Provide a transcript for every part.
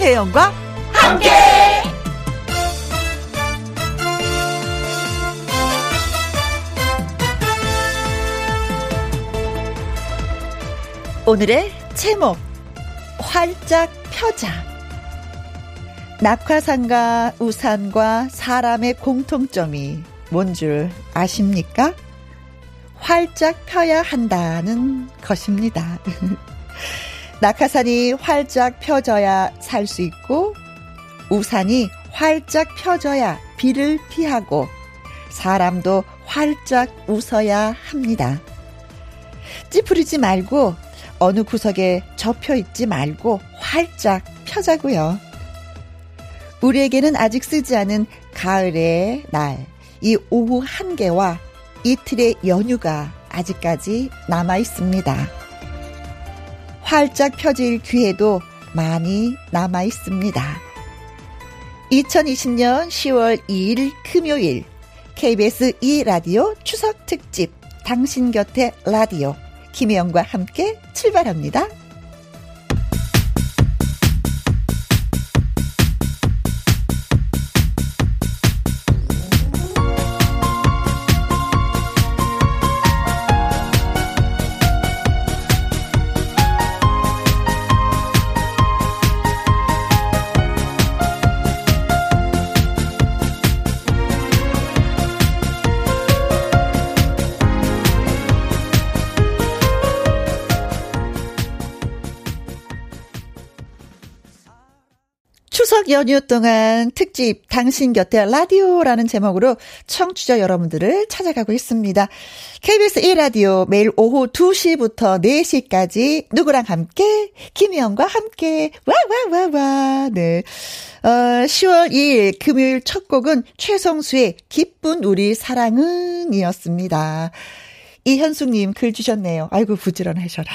김혜영과 함께. 오늘의 제목 활짝 펴자 낙화산과 우산과 사람의 공통점이 뭔 줄 아십니까? 활짝 펴야 한다는 것입니다. 낙하산이 활짝 펴져야 살 수 있고 우산이 활짝 펴져야 비를 피하고 사람도 활짝 웃어야 합니다. 찌푸리지 말고 어느 구석에 접혀 있지 말고 활짝 펴자고요. 우리에게는 아직 쓰지 않은 가을의 날, 이 오후 한 개와 이틀의 연휴가 아직까지 남아 있습니다. 활짝 펴질 기회도 많이 남아 있습니다. 2020년 10월 2일 금요일 KBS 2라디오 추석 특집 당신 곁에 라디오 김혜영과 함께 출발합니다. 추석 연휴 동안 특집 당신 곁에 라디오라는 제목으로 청취자 여러분들을 찾아가고 있습니다. KBS 1라디오 매일 오후 2시부터 4시까지 누구랑 함께 김혜영과 함께 와 와 와 와 네. 어, 10월 2일 금요일 첫 곡은 최성수의 기쁜 우리 사랑은 이었습니다. 이현숙님 글 주셨네요. 아이고 부지런하셔라.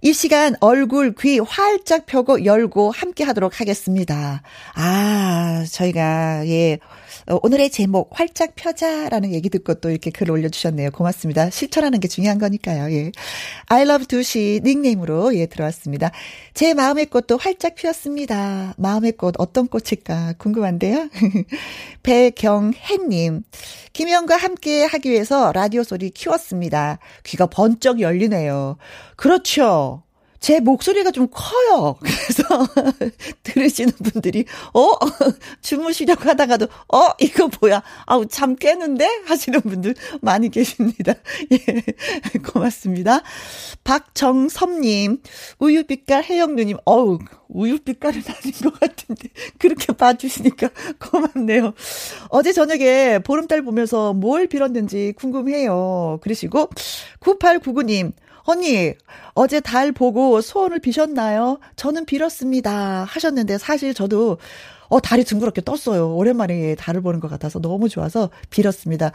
이 시간 얼굴, 귀 활짝 펴고 열고 함께 하도록 하겠습니다. 아, 저희가, 예, 어, 오늘의 제목 활짝 펴자라는 얘기 듣고 또 이렇게 글 올려주셨네요. 고맙습니다. 실천하는 게 중요한 거니까요. 예. I love 두시 닉네임으로 예 들어왔습니다. 제 마음의 꽃도 활짝 피었습니다. 마음의 꽃 어떤 꽃일까 궁금한데요. 배경혜님 김영과 함께 하기 위해서 라디오 소리 키웠습니다. 귀가 번쩍 열리네요. 그렇죠. 제 목소리가 좀 커요. 그래서 들으시는 분들이 어 주무시려고 하다가도 어 이거 뭐야? 아우 잠 깨는데 하시는 분들 많이 계십니다. 예. 고맙습니다. 박정섭 님 우유빛깔 해영 누님 어우 우유빛깔은 아닌 것 같은데 그렇게 봐주시니까 고맙네요. 어제 저녁에 보름달 보면서 뭘 빌었는지 궁금해요. 그러시고 9899님 언니, 어제 달 보고 소원을 비셨나요? 저는 빌었습니다. 하셨는데 사실 저도 어, 달이 둥그렇게 떴어요. 오랜만에 달을 보는 것 같아서 너무 좋아서 빌었습니다.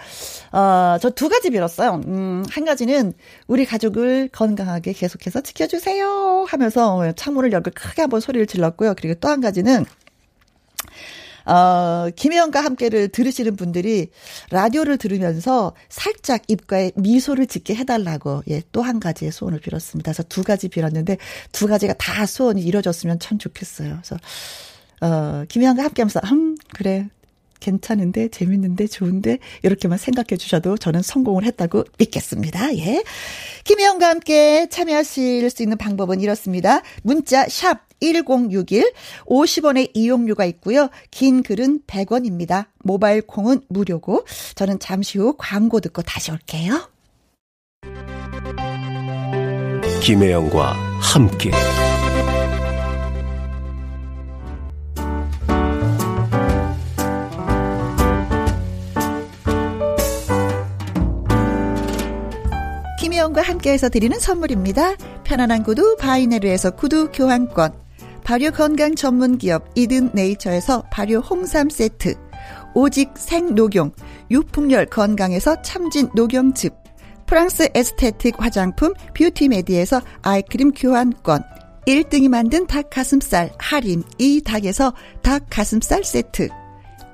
어, 저 두 가지 빌었어요. 음, 한 가지는 우리 가족을 건강하게 계속해서 지켜주세요 하면서 창문을 열고 크게 한번 소리를 질렀고요. 그리고 또 한 가지는 어, 김혜영과 함께를 들으시는 분들이 라디오를 들으면서 살짝 입가에 미소를 짓게 해달라고, 예, 또 한 가지의 소원을 빌었습니다. 그래서 두 가지 빌었는데, 두 가지가 다 소원이 이루어졌으면 참 좋겠어요. 그래서, 어, 김혜영과 함께 하면서, 음, 그래. 괜찮은데, 재밌는데, 좋은데, 이렇게만 생각해 주셔도 저는 성공을 했다고 믿겠습니다. 예. 김혜영과 함께 참여하실 수 있는 방법은 이렇습니다. 문자, 샵 1061 50원의 이용료가 있고요. 긴 글은 100원입니다. 모바일 콩은 무료고 저는 잠시 후 광고 듣고 다시 올게요. 김혜영과 함께 김혜영과 함께해서 드리는 선물입니다. 편안한 구두 바이네르에서 구두 교환권 발효 건강 전문 기업 이든 네이처에서 발효 홍삼 세트, 오직 생녹용, 유풍열 건강에서 참진 녹용즙, 프랑스 에스테틱 화장품 뷰티메디에서 아이크림 교환권, 1등이 만든 닭가슴살 할인 이 닭에서 닭가슴살 세트,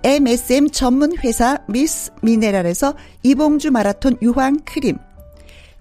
MSM 전문 회사 미스 미네랄에서 이봉주 마라톤 유황 크림,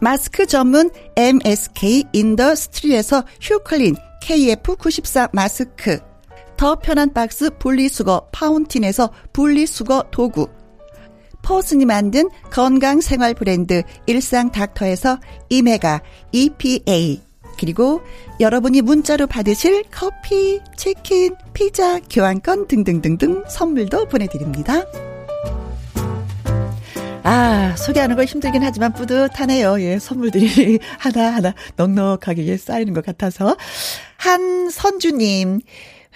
마스크 전문 MSK 인더스트리에서 휴클린 KF94 마스크. 더 편한 박스 분리수거 파운틴에서 분리수거 도구. 포스니 만든 건강생활 브랜드 일상닥터에서 오메가 EPA. 그리고 여러분이 문자로 받으실 커피, 치킨, 피자, 교환권 등등등등 선물도 보내드립니다. 아, 소개하는 거 힘들긴 하지만 뿌듯하네요. 예, 선물들이 하나하나 넉넉하게 쌓이는 것 같아서. 한선주님,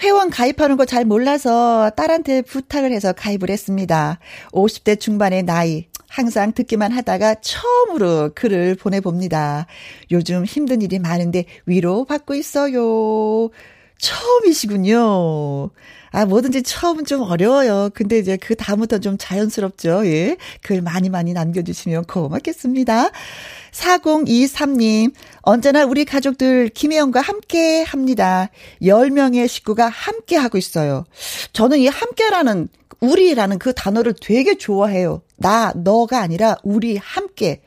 회원 가입하는 거 잘 몰라서 딸한테 부탁을 해서 가입을 했습니다. 50대 중반의 나이. 항상 듣기만 하다가 처음으로 글을 보내봅니다. 요즘 힘든 일이 많은데 위로 받고 있어요. 처음이시군요. 아, 뭐든지 처음은 좀 어려워요. 근데 이제 그 다음부터 좀 자연스럽죠. 예. 글 많이 많이 남겨주시면 고맙겠습니다. 4023님, 언제나 우리 가족들 김혜영과 함께 합니다. 10명의 식구가 함께 하고 있어요. 저는 이 함께라는, 우리라는 그 단어를 되게 좋아해요. 나, 너가 아니라 우리 함께.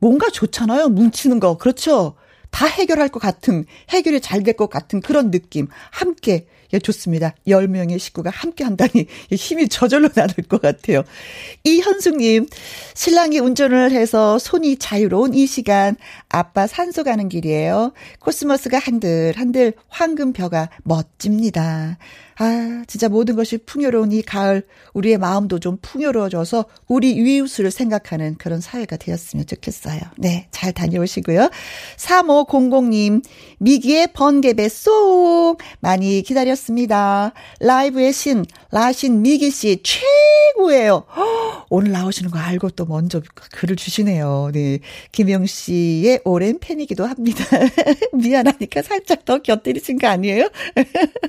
뭔가 좋잖아요. 뭉치는 거. 그렇죠? 다 해결할 것 같은, 해결이 잘 될 것 같은 그런 느낌. 함께. 예, 좋습니다. 10명의 식구가 함께 한다니 힘이 저절로 나는 것 같아요. 이현숙님, 신랑이 운전을 해서 손이 자유로운 이 시간, 아빠 산소 가는 길이에요. 코스모스가 한들 한들 황금 벼가 멋집니다. 아, 진짜 모든 것이 풍요로운 이 가을, 우리의 마음도 좀 풍요로워져서 우리 이웃을 생각하는 그런 사회가 되었으면 좋겠어요. 네, 잘 다녀오시고요. 3500님, 미기의 번개배 송! 많이 기다렸습니다. 라이브의 신, 라신 미기 씨 최고예요. 오늘 나오시는 거 알고 또 먼저 글을 주시네요. 네. 김영 씨의 오랜 팬이기도 합니다. 미안하니까 살짝 더 곁들이신 거 아니에요?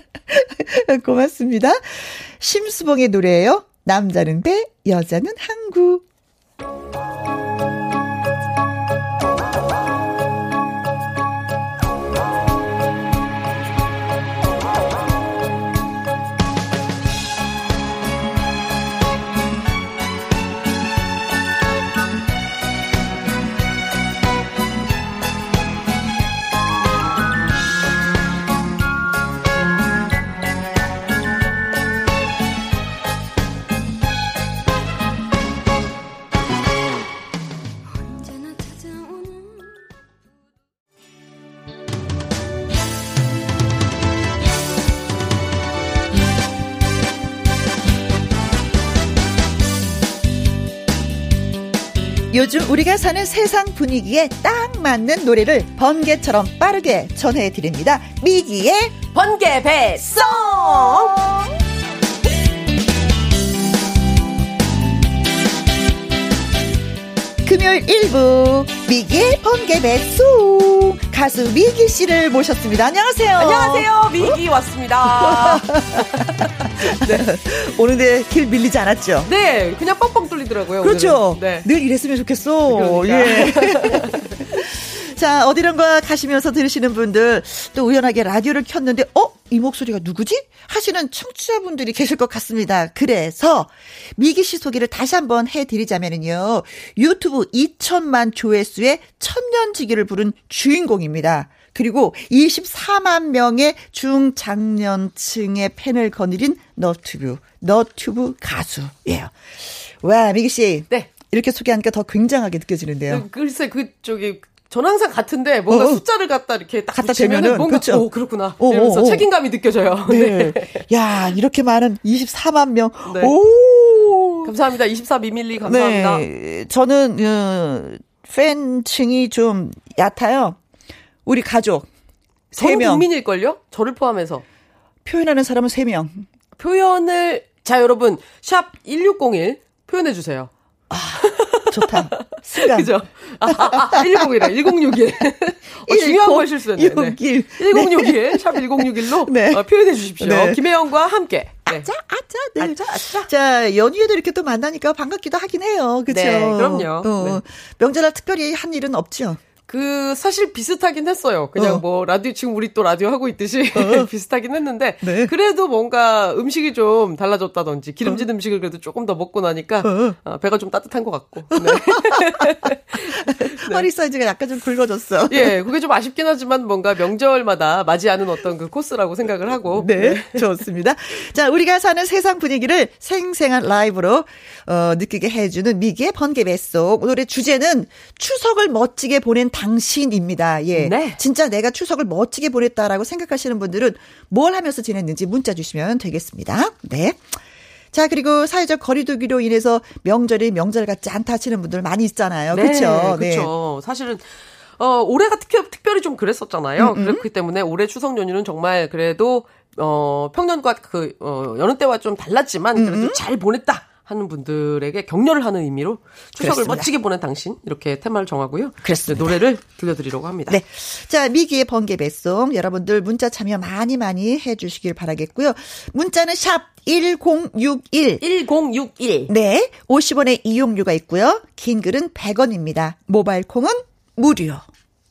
고맙습니다. 심수봉의 노래예요. 남자는 배, 여자는 항구. 요즘 우리가 사는 세상 분위기에 딱 맞는 노래를 번개처럼 빠르게 전해드립니다. 미기의 번개 배송! 금요일 1부 미기의 번개 배 송 가수 미기 씨를 모셨습니다. 안녕하세요. 안녕하세요. 미기 왔습니다. 네. 오는데 길 밀리지 않았죠? 네, 그냥 뻥뻥 뚫리더라고요. 그렇죠. 네. 늘 이랬으면 좋겠어. 그러니까. 예. 자, 어디론가 가시면서 들으시는 분들 또 우연하게 라디오를 켰는데 어? 이 목소리가 누구지? 하시는 청취자분들이 계실 것 같습니다. 그래서 미기 씨 소개를 다시 한번 해드리자면요. 유튜브 2천만 조회수의 천년지기를 부른 주인공입니다. 그리고 24만 명의 중장년층의 팬을 거느린 너튜브, 너튜브 가수예요. 와, 미기 씨. 네. 이렇게 소개하니까 더 굉장하게 느껴지는데요. 그, 글쎄, 그쪽이 전 항상 같은데 뭔가 어, 어. 숫자를 갖다 이렇게 딱 갖다 대면은 뭔가 그렇죠. 오 그렇구나 어, 어 이러면서 어, 책임감이 느껴져요. 네. 네. 야 이렇게 많은 24만 명. 네. 오 감사합니다. 24 미밀리 감사합니다. 네. 저는 어, 팬층이 좀 얕아요. 우리 가족 3명. 국민일 걸요? 저를 포함해서. 표현하는 사람은 3명. 표현을 자 여러분 샵 1601 표현해 주세요. 아. 좋다. 순간. 그죠? 아, 아, 아 101에 1061. 어, 중요한 걸 실수했네. 1061. 네. 1061, 샵 1061로 네. 어, 표현해 주십시오. 네. 김혜영과 함께. 네. 아짜, 아짜, 네. 아짜, 아짜. 자, 연휴에도 이렇게 또 만나니까 반갑기도 하긴 해요. 그죠? 네, 그럼요. 어, 네. 명절날 특별히 한 일은 없죠? 그 사실 비슷하긴 했어요. 그냥 어. 뭐 라디오 지금 우리 또 라디오 하고 있듯이 어. 비슷하긴 했는데 네. 그래도 뭔가 음식이 좀 달라졌다든지 기름진 어. 음식을 그래도 조금 더 먹고 나니까 어. 어 배가 좀 따뜻한 것 같고. 네. 네. 허리 사이즈가 약간 좀 굵어졌어. 예, 그게 좀 아쉽긴 하지만 뭔가 명절마다 맞이하는 어떤 그 코스라고 생각을 하고. 네, 네. 좋습니다. 자, 우리가 사는 세상 분위기를 생생한 라이브로 어, 느끼게 해주는 미기의 번개 뱃속 오늘의 주제는 추석을 멋지게 보낸 당신입니다. 예. 네. 진짜 내가 추석을 멋지게 보냈다라고 생각하시는 분들은 뭘 하면서 지냈는지 문자 주시면 되겠습니다. 네. 자, 그리고 사회적 거리두기로 인해서 명절이 명절 같지 않다 하시는 분들 많이 있잖아요. 네, 그렇죠. 네. 그렇죠. 사실은 어, 올해가 특히, 특별히 좀 그랬었잖아요. 음음. 그렇기 때문에 올해 추석 연휴는 정말 그래도 어, 평년과 그 어, 여느 때와 좀 달랐지만 그래도 음음. 잘 보냈다. 하는 분들에게 격려를 하는 의미로 추석을 그렇습니다. 멋지게 보낸 당신 이렇게 테마를 정하고요. 그렇습니다. 노래를 들려드리려고 합니다. 네. 자, 미기의 번개 배송 여러분들 문자 참여 많이 많이 해 주시길 바라겠고요. 문자는 샵 1061. 1061. 네. 50원의 이용료가 있고요. 긴 글은 100원입니다. 모바일 콩은 무료.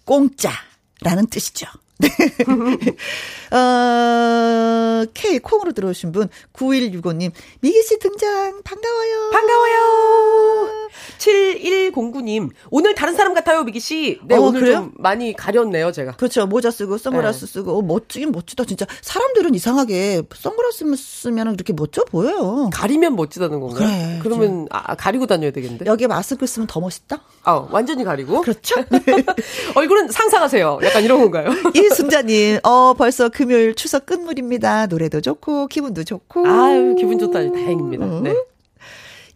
공짜라는 뜻이죠. 네. 어, K 콩으로 들어오신 분 9165님 미기 씨 등장 반가워요. 반가워요. 7109님 오늘 다른 사람 같아요 미기 씨. 네 어, 오늘 그래요? 좀 많이 가렸네요 제가. 그렇죠 모자 쓰고 선글라스 네. 쓰고 어, 멋지긴 멋지다 진짜 사람들은 이상하게 선글라스 쓰면 이렇게 멋져 보여요. 가리면 멋지다는 건가요? 그래, 그러면 아, 가리고 다녀야 되겠는데. 여기에 마스크 쓰면 더 멋있다. 아 완전히 가리고. 그렇죠. 얼굴은 상상하세요. 약간 이런 건가요? 이승자님 어 벌써 금요일 추석 끝물입니다. 노래도 좋고 기분도 좋고. 아유 기분 좋다니 다행입니다. 음. 네.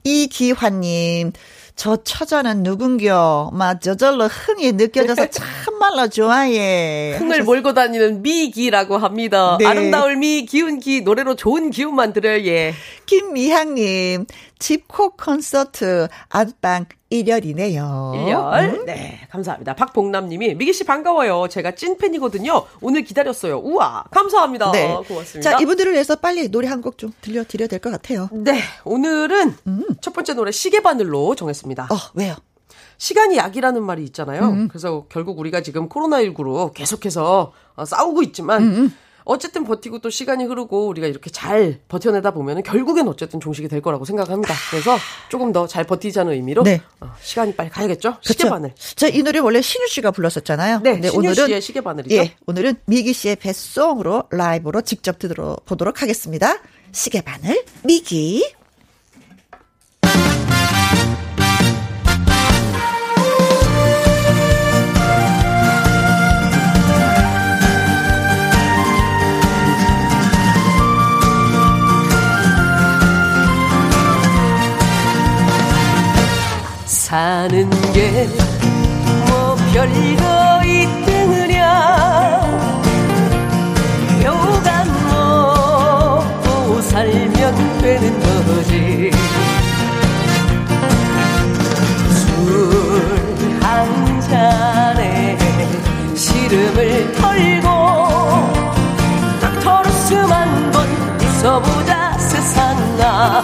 이기환님 저 처자는 누군겨? 막 저절로 흥이 느껴져서 참말로 좋아해. 흥을 하셨... 몰고 다니는 미기라고 합니다. 네. 아름다울 미, 기운 기, 노래로 좋은 기운만 들어요, 예. 김미향님, 집콕 콘서트 안방 1열이네요. 1열. 음? 네, 감사합니다. 박봉남 님이 미기 씨 반가워요. 제가 찐팬이거든요. 오늘 기다렸어요. 우와, 감사합니다. 네. 고맙습니다. 자, 이분들을 위해서 빨리 노래 한 곡 좀 들려드려야 될 것 같아요. 네, 오늘은 음. 첫 번째 노래 시계바늘로 정했습니다. 어, 왜요? 시간이 약이라는 말이 있잖아요. 음. 그래서 결국 우리가 지금 코로나19로 계속해서 어, 싸우고 있지만 음. 음. 어쨌든 버티고 또 시간이 흐르고 우리가 이렇게 잘 버텨내다 보면은 결국엔 어쨌든 종식이 될 거라고 생각합니다. 그래서 조금 더 잘 버티자는 의미로 네. 어, 시간이 빨리 가야겠죠. 시계바늘. 자, 이 노래 원래 신유 씨가 불렀었잖아요. 네, 네 신유 오늘은 씨의 시계바늘이죠. 예, 오늘은 미기 씨의 뱃송으로 라이브로 직접 들어보도록 하겠습니다. 시계바늘 미기. 사는 게 뭐 별거 있드느냐? 여간 먹고 살면 되는 거지. 술 한 잔에 시름을 털고 닥터루스만 번 있어보자 세상아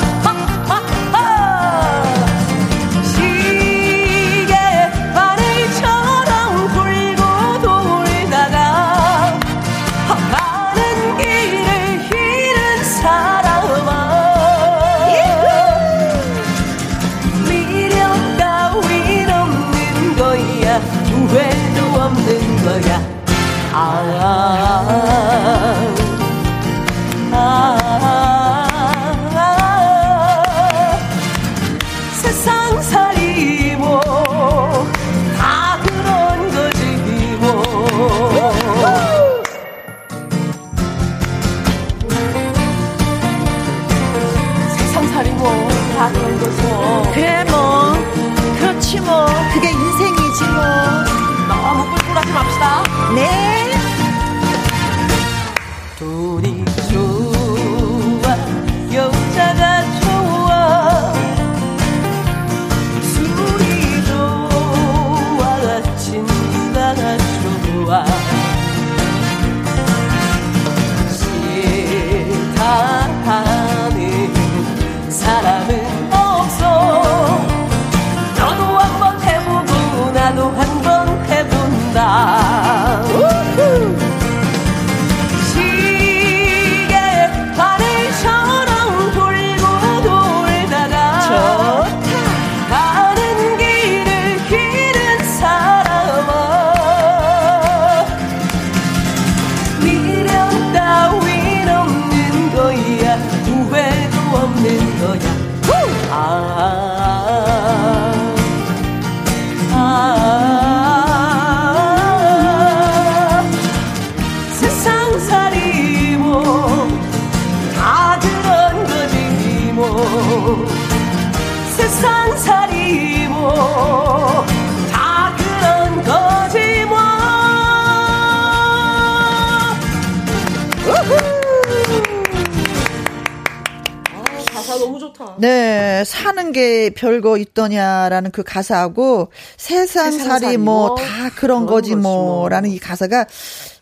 네, 사는 게 별거 있더냐라는 그 가사하고 세상살이 세상살이 뭐뭐다 그런 그런 거지 거지 뭐라는 뭐. 이 가사가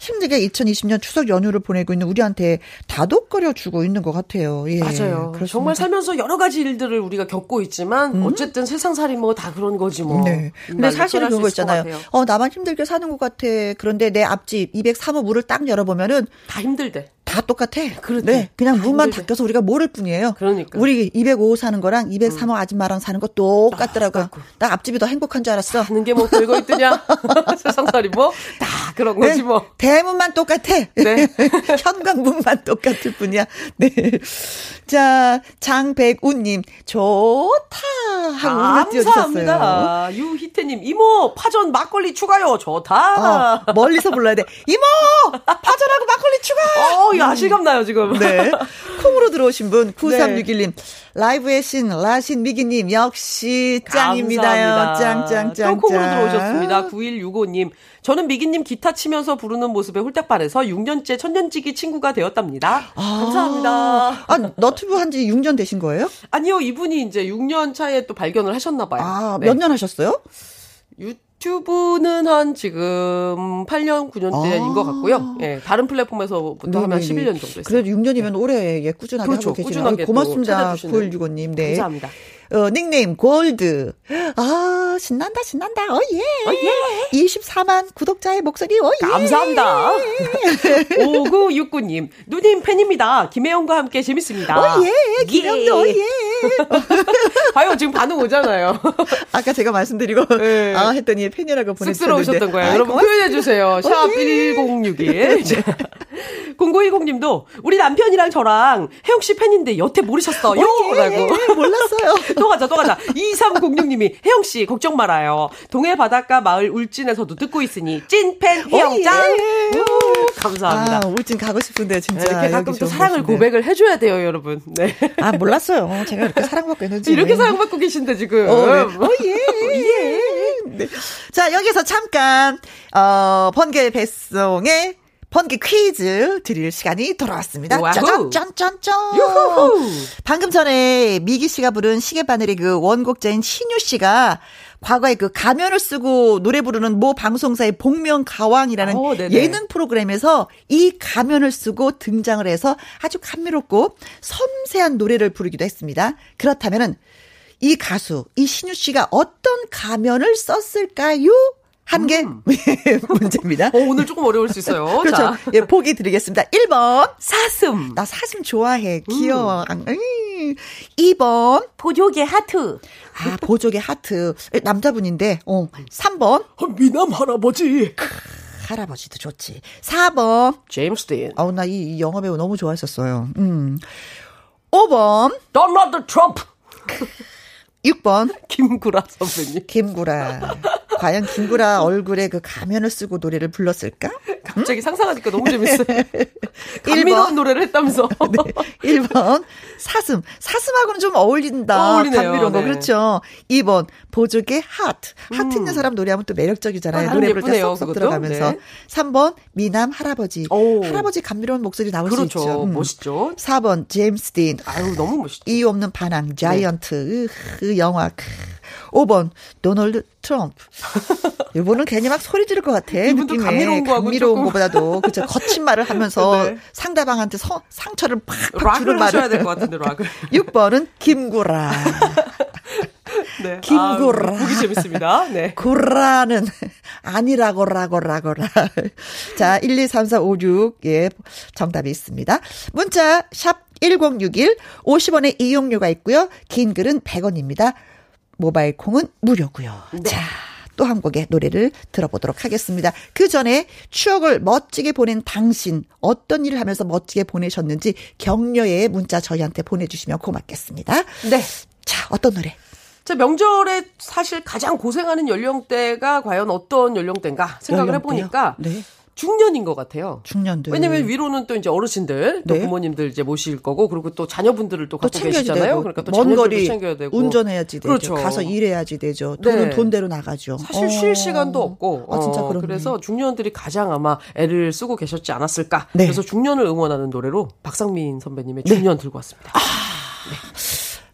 힘들게 2020년 추석 연휴를 보내고 있는 우리한테 다독거려 주고 있는 것 같아요. 예, 맞아요. 그렇습니다. 정말 살면서 여러 가지 일들을 우리가 겪고 있지만 어쨌든 세상살이 뭐 다 그런 거지 뭐. 네. 근데 말 사실은 표현할 그런 거수 있을 것 있잖아요. 어, 나만 힘들게 사는 것 같아. 그런데 내 앞집 203호 문을 딱 열어보면은 다 힘들대. 다 똑같아. 그렇대. 네. 그냥 다 문만 힘들대. 바뀌어서 우리가 모를 뿐이에요. 그러니까. 우리 205호 사는 거랑 203호 아줌마랑 사는 거 똑같더라고요. 똑같고. 나 앞집이 더 행복한 줄 알았어. 하는 게 뭐 별거 있더냐? 세상살이 뭐 다 그런 거지 뭐. 네. 대문만 똑같아. 네. 현관문만 똑같을 뿐이야. 네. 자, 장백우님, 좋다. 하고 띄워주셨어요. 감사합니다. 유희태님 이모 파전 막걸리 추가요. 좋다. 어, 멀리서 불러야 돼. 이모! 파전하고 막걸리 추가! 어, 야 실감 나요 지금. 네. 콩으로 들어오신 분, 9361님. 라이브의 신, 라신 미기님, 역시 짱입니다요. 짱, 짱, 짱. 또 콩으로 짱. 들어오셨습니다. 9165님. 저는 미기님 기타 치면서 부르는 모습에 홀딱 반해서 6년째 천년지기 친구가 되었답니다. 감사합니다. 아, 너튜브 한 지 6년 되신 거예요? 아니요, 이분이 이제 6년 차에 또 발견을 하셨나봐요. 아, 네. 몇년 하셨어요? 유튜브는 한 지금 8년, 9년째인 아. 것 같고요. 예, 다른 플랫폼에서부터 하면 네네네. 11년 정도 했어요. 그래도 6년이면 오래 예, 꾸준하게 그렇죠. 하고 계시네요. 꾸준하게 고맙습니다. 찾아주시는. 9165님. 네. 감사합니다. 어, 닉네임 골드. 아, 신난다, 신난다. 어, 예. 24만 구독자의 목소리, 어, 예. 감사합니다. 5969님, 누님 팬입니다. 김혜영과 함께 재밌습니다. 어, 예. 김영도, 어, 예. 봐요, 지금 반응 오잖아요. 아까 제가 말씀드리고, 네. 아, 했더니 팬이라고 보내주셨는데. 쑥스러우셨던 거예요. 아이, 여러분. 표현해주세요. 샵 어, 예. 1061. 0910님도 우리 남편이랑 저랑 혜영 씨 팬인데 여태 모르셨어요. 예, 라고. 예, 몰랐어요. 또 가자, 또 가자. 2306님이 혜영 씨 걱정 말아요. 동해 바닷가 마을 울진에서도 듣고 있으니 찐팬 혜영짱. 예. 우, 감사합니다. 아, 울진 가고 싶은데, 진짜. 네, 이렇게 가끔 또 사랑을 곳인데. 고백을 해줘야 돼요, 여러분. 네. 아, 몰랐어요. 제가 이렇게 사랑받고 있는지. 이렇게 사랑받고 계신데, 지금. 어, 네. 어, 예. 예. 네. 자, 여기서 잠깐, 어, 번개 배송의 번개 퀴즈 드릴 시간이 돌아왔습니다. 와우. 짜잔, 짠, 짠, 짠. 유후. 방금 전에 미기 씨가 부른 시계바늘의 그 원곡자인 신유 씨가 과거에 그 가면을 쓰고 노래 부르는 모 방송사의 복면 가왕이라는 어, 네네. 예능 프로그램에서 이 가면을 쓰고 등장을 해서 아주 감미롭고 섬세한 노래를 부르기도 했습니다. 그렇다면은 이 가수, 이 신유 씨가 어떤 가면을 썼을까요? 한게 문제입니다. 어, 오늘 조금 어려울 수 있어요. 그렇죠. 자, 예, 보기 드리겠습니다. 1번. 사슴. 나 사슴 좋아해. 귀여워. 음. 2번. 보조개 하트. 아, 보조개 하트. 에, 남자분인데, 어. 3번. 미남 할아버지. 할아버지도 좋지. 4번. 제임스 딘. 아우, 나 이 영화 배우 너무 좋아했었어요. 음. 5번. 도널드 트럼프. 6번. 김구라 선배님. 김구라. 과연 김구라 얼굴에 그 가면을 쓰고 노래를 불렀을까? 갑자기 상상하니까 너무 재밌어요. 일 감미로운 번. 노래를 했다면서. 네. 1번 사슴. 사슴하고는 좀 어울린다. 어울리네요. 감미로운 거. 네. 그렇죠. 2번 보조개 하트. 하트 있는 사람 노래하면 또 매력적이잖아요. 아, 노래 부를 때 쏙쏙. 들어가면서. 네. 3번 미남 할아버지. 오. 할아버지 감미로운 목소리 나올 수 그렇죠. 있죠. 음. 멋있죠. 4번 제임스 딘. 아유, 너무 멋있죠. 이유 없는 반항 자이언트 으흐, 영화 크. 5번 도널드 트럼프. 이분은 괜히 막 소리 지를 것 같아. 이분도 느낌에. 감미로운 거하고 감미로운 조금. 거보다도 그쵸 거친 말을 하면서 네. 상대방한테 서, 상처를 팍팍 주는 락을 하셔야 말을. 될것 같은데, 락을. 6번은 김구라. 네. 김구라. 아, 보기 재밌습니다. 네. 구라는 아니라고라고라고라. 자, 1, 2, 3, 4, 5, 6. 예, 정답이 있습니다. 문자 샵 1061 50원의 이용료가 있고요. 긴 글은 100원입니다. 모바일 콩은 무료고요. 자, 또 한 곡의 노래를 들어보도록 하겠습니다. 그 전에 추억을 멋지게 보낸 당신 어떤 일을 하면서 멋지게 보내셨는지 격려의 문자 저희한테 보내주시면 고맙겠습니다. 네. 자, 어떤 노래? 자, 명절에 사실 가장 고생하는 연령대가 과연 어떤 연령대인가 생각을 연령대요? 해보니까 네. 중년인 것 같아요. 중년들. 왜냐면 위로는 또 이제 어르신들, 또 네. 부모님들 이제 모실 거고, 그리고 또 자녀분들을 또또 갖고 계시잖아요. 그러니까 또 먼 거리 챙겨야 되고. 운전해야지 되죠. 그렇죠. 가서 일해야지 되죠. 돈은 네. 돈대로 나가죠. 사실 쉴 어. 시간도 없고. 아 진짜 어, 그렇네. 그래서 중년들이 가장 아마 애를 쓰고 계셨지 않았을까. 네. 그래서 중년을 응원하는 노래로 박상민 선배님의 중년 들고 왔습니다. 아,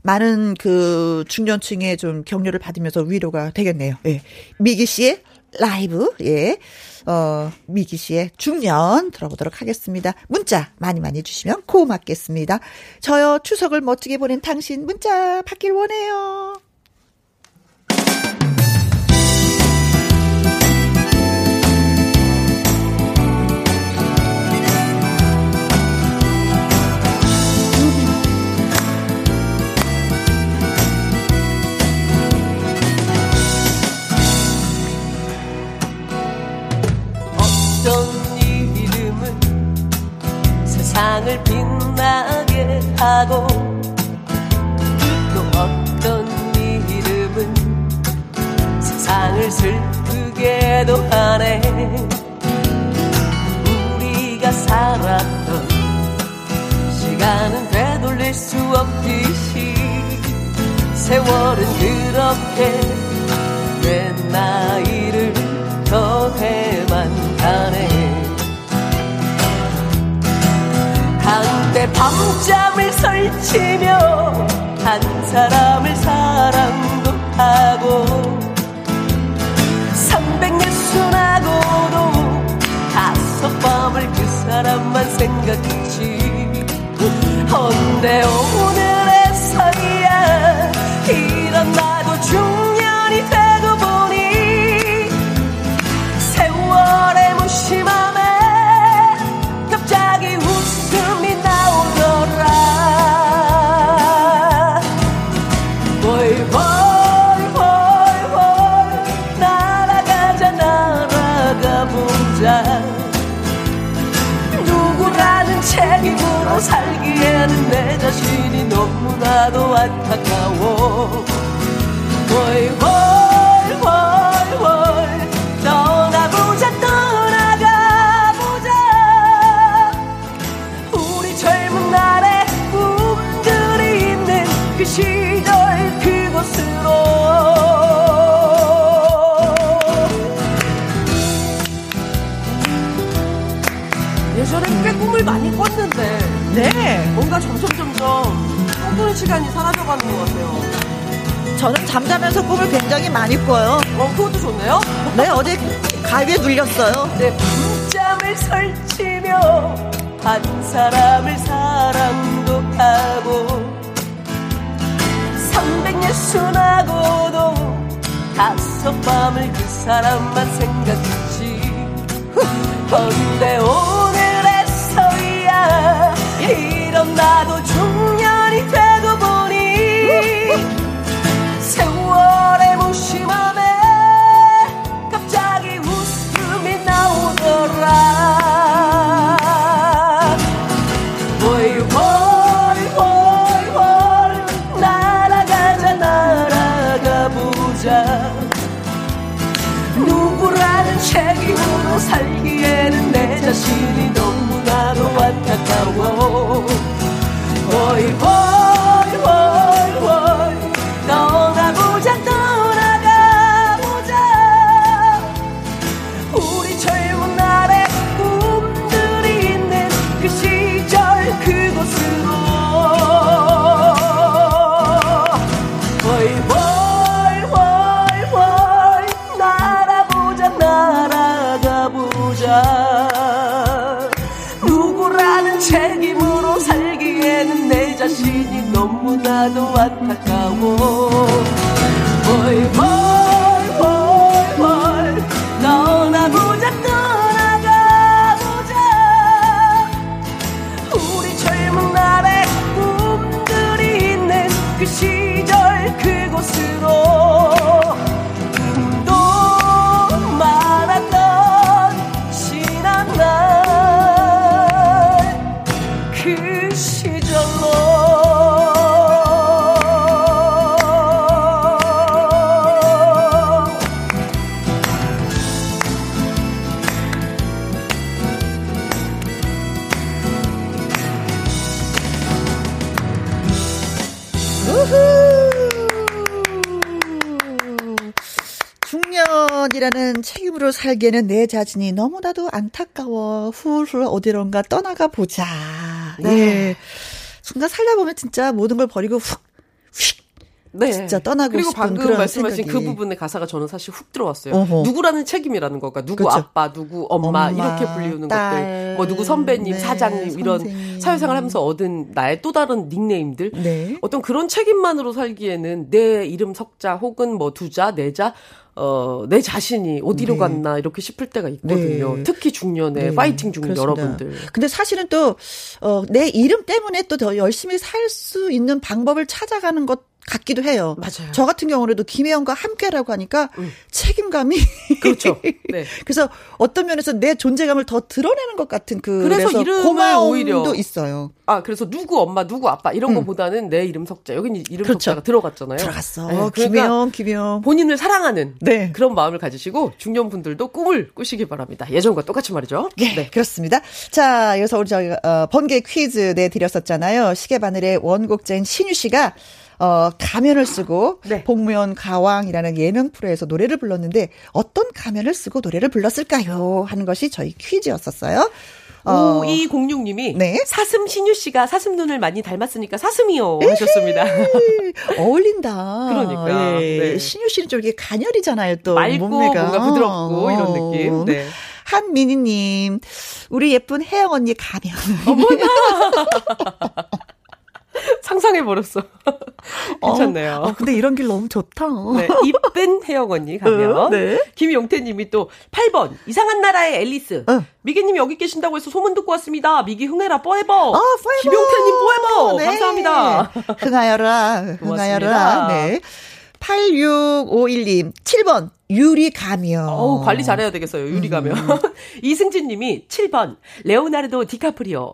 많은 그 중년층의 좀 격려를 받으면서 위로가 되겠네요. 예. 미기 씨의 라이브, 예. 어, 미기 씨의 중년 들어보도록 하겠습니다. 문자 많이 많이 주시면 고맙겠습니다. 저요, 추석을 멋지게 보낸 당신 문자 받길 원해요. 어떤 이름은 세상을 빛나게 하고 또 어떤 이름은 세상을 슬프게도 하네. 우리가 살았던 시간은 되돌릴 수 없듯이 세월은 그렇게 내 나이를 더해 밤잠을 설치며 한 사람을 사랑도 하고 360하고도 다섯 밤을 그 사람만 생각했지. 헌데 오늘에서야 이런 나 나도 안타까워. 월월월월 떠나보자 떠나가보자. 우리 젊은 날의 꿈들이 있는 그 시절 그곳으로. 예전에 꽤 꿈을 많이 꿨는데, 네. 뭔가 점점 점점 꿈꾸는 시간이 사라져가는 것 같아요. 저는 잠자면서 꿈을 굉장히 많이 꿔요. 어, 그것도 좋네요. 네, 어제 가위에 눌렸어요. 내 밤잠을 설치며 한 사람을 사랑도 하고 360하고도 다섯 밤을 그 사람만 생각했지 헌데 오늘에서야 이런 나도 중년이 되 중년이라는 책임으로 살기에는 내 자신이 너무나도 안타까워. 훌훌 어디론가 떠나가 보자. 네. 네. 순간 살다 보면 진짜 모든 걸 버리고 훅, 휙 네. 진짜 떠나고 그리고 싶은 방금 말씀하신 생각이. 그 부분의 가사가 저는 사실 훅 들어왔어요. 어허. 누구라는 책임이라는 거가 누구 그렇죠. 아빠, 누구 엄마, 엄마, 이렇게 불리우는 딸, 것들, 뭐 누구 선배님, 네, 사장님 이런 선생님. 사회생활하면서 얻은 나의 또 다른 닉네임들, 네. 어떤 그런 책임만으로 살기에는 내 이름 석자 혹은 뭐 두자, 네자 어, 내 자신이 어디로 네. 갔나 이렇게 싶을 때가 있거든요. 네. 특히 중년에 네, 파이팅 중인 그렇습니다. 여러분들. 근데 사실은 또, 어, 내 이름 때문에 또 더 열심히 살 수 있는 방법을 찾아가는 것 같기도 해요. 맞아요. 음. 저 같은 경우에도 김혜영과 함께라고 하니까 책임감이. 그렇죠. 네. 그래서 어떤 면에서 내 존재감을 더 드러내는 것 같은 그. 그래서 이름을 고마움도 오히려 있어요. 아, 그래서 누구 엄마, 누구 아빠 이런 거보다는 내 이름 석자. 여기는 이름 음. 그렇죠. 석자가 들어갔잖아요. 들어갔어. 네, 그러니까 김혜영, 김혜영. 본인을 사랑하는 네. 그런 마음을 가지시고 중년 분들도 꿈을 꾸시기 바랍니다. 예전과 똑같이 말이죠. 예, 그렇습니다. 자, 여기서 우리 저희 어, 번개 퀴즈 내드렸었잖아요. 시계 바늘의 원곡자인 신유 씨가 어, 가면을 쓰고 네. 복무원 가왕이라는 예능 프로에서 노래를 불렀는데 어떤 가면을 쓰고 노래를 불렀을까요? 하는 것이 저희 퀴즈였었어요. 어, 5206님이 네. 사슴 신유 씨가 사슴 눈을 많이 닮았으니까 사슴이요 예. 하셨습니다. 어울린다. 그러니까, 예, 네. 신유 씨는 좀 이렇게 가녀리잖아요, 또. 맑고 몸매가. 뭔가 부드럽고 이런 어. 느낌. 네. 한민희님, 우리 예쁜 혜영 언니 가면. 상상해 버렸어. 괜찮네요. 어, 근데 이런 길 너무 좋다. 네, 이쁜 혜영 언니 가면. 어, 네. 김용태님이 또 8번 이상한 나라의 앨리스. 어. 미기님 여기 계신다고 해서 소문 듣고 왔습니다. 미기 흥해라 뽀에버. 아, 포에버. 김용태님 뽀에버. 네. 감사합니다. 흥하여라, 흥하여라. 네. 8651님, 7번, 유리 가면. 어우, 관리 잘해야 되겠어요. 유리 가면. 음. 이승진 님이 7번, 레오나르도 디카프리오.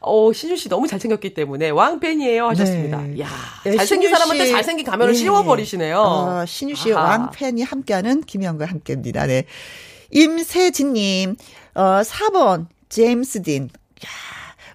어, 신유 씨 너무 잘생겼기 때문에 왕팬이에요 하셨습니다. 네. 이야, 네, 잘생긴 사람한테 씨- 잘생긴 가면을 네. 씌워버리시네요. 어, 신유 씨의 아하. 왕팬이 함께하는 김영과 함께입니다. 네. 임세진님, 어, 4번, 제임스 딘. 야,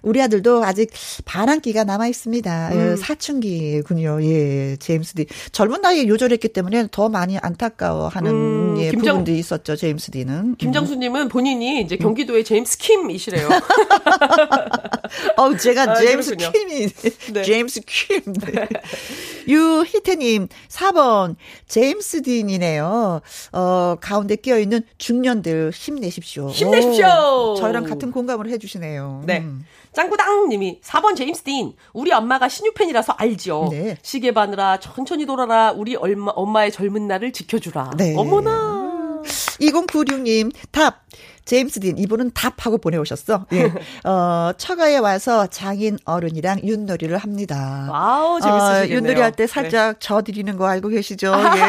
우리 아들도 아직 반항기가 남아 있습니다. 음. 예, 사춘기군요. 예, 제임스 딘. 젊은 나이에 요절했기 때문에 더 많이 안타까워하는 음, 예, 김정- 부분도 있었죠. 제임스 딘은. 김장수님은 본인이 음. 이제 경기도의 제임스 킴이시래요. 어, 제가 아, 제임스 그렇군요. 킴이, 네. 제임스 킴. 네. 유희태님, 4번, 제임스 딘이네요. 어, 가운데 끼어있는 중년들 힘내십시오. 힘내십시오. 오, 저희랑 같은 공감을 해주시네요. 네. 음. 짱구당님이 4번 제임스 딘. 우리 엄마가 신유팬이라서 알죠. 네. 시계 바느라 천천히 돌아라. 우리 얼마, 엄마의 젊은 날을 지켜주라. 네. 어머나. 2096님, 답. 제임스 딘, 이분은 답하고 보내오셨어. 예. 어, 처가에 와서 장인 어른이랑 윷놀이를 합니다. 와우, 재밌으시겠네요. 어, 윷놀이 할 때 살짝 져 드리는 거 알고 계시죠? 예.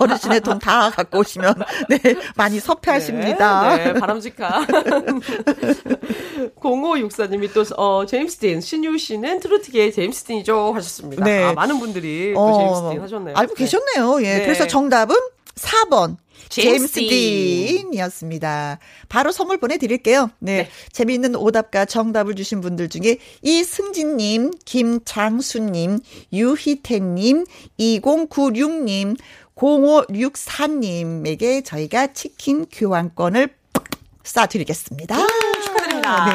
어르신의 돈 다 갖고 오시면, 네, 많이 섭외하십니다. 네, 네, 바람직한. 0564님이 또, 어, 제임스 딘, 신유 씨는 트로트계의 제임스 딘이죠. 하셨습니다. 네. 아, 많은 분들이 또 어, 제임스 딘 하셨네요. 알고 네. 계셨네요. 예. 네. 그래서 정답은 4번. 제임스 제임스 딘이었습니다. 바로 선물 보내드릴게요. 네. 네. 재미있는 오답과 정답을 주신 분들 중에 이승진님, 김장수님, 유희태님, 2096님, 0564님에게 저희가 치킨 교환권을 쏴드리겠습니다. 축하드립니다. 네.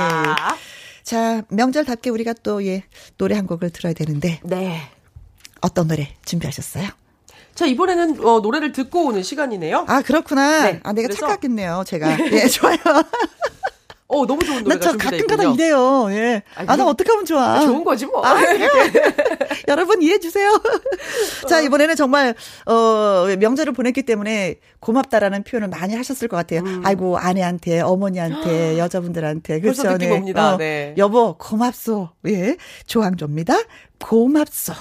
자, 명절답게 우리가 또, 예, 노래 한 곡을 들어야 되는데, 네. 어떤 노래 준비하셨어요? 자, 이번에는 어, 노래를 듣고 오는 시간이네요. 아, 그렇구나. 네, 아, 내가 그래서- 착각했네요, 제가. 예, 좋아요. 어, 너무 좋은 노래가 가끔가다. 이래요. 예. 아, 나 그럼- 어떻게 하면 좋아. 좋은 거지 뭐. 아, 그래요? 여러분 이해해 주세요. 자, 이번에는 정말, 어, 명절을 보냈기 때문에 고맙다라는 표현을 많이 하셨을 것 같아요. 아이고, 아내한테, 어머니한테, 여자분들한테. 음. 벌써 그렇죠. 느낌 네. 옵니다. 어, 네. 여보, 고맙소. 예. 조항조입니다. 고맙소.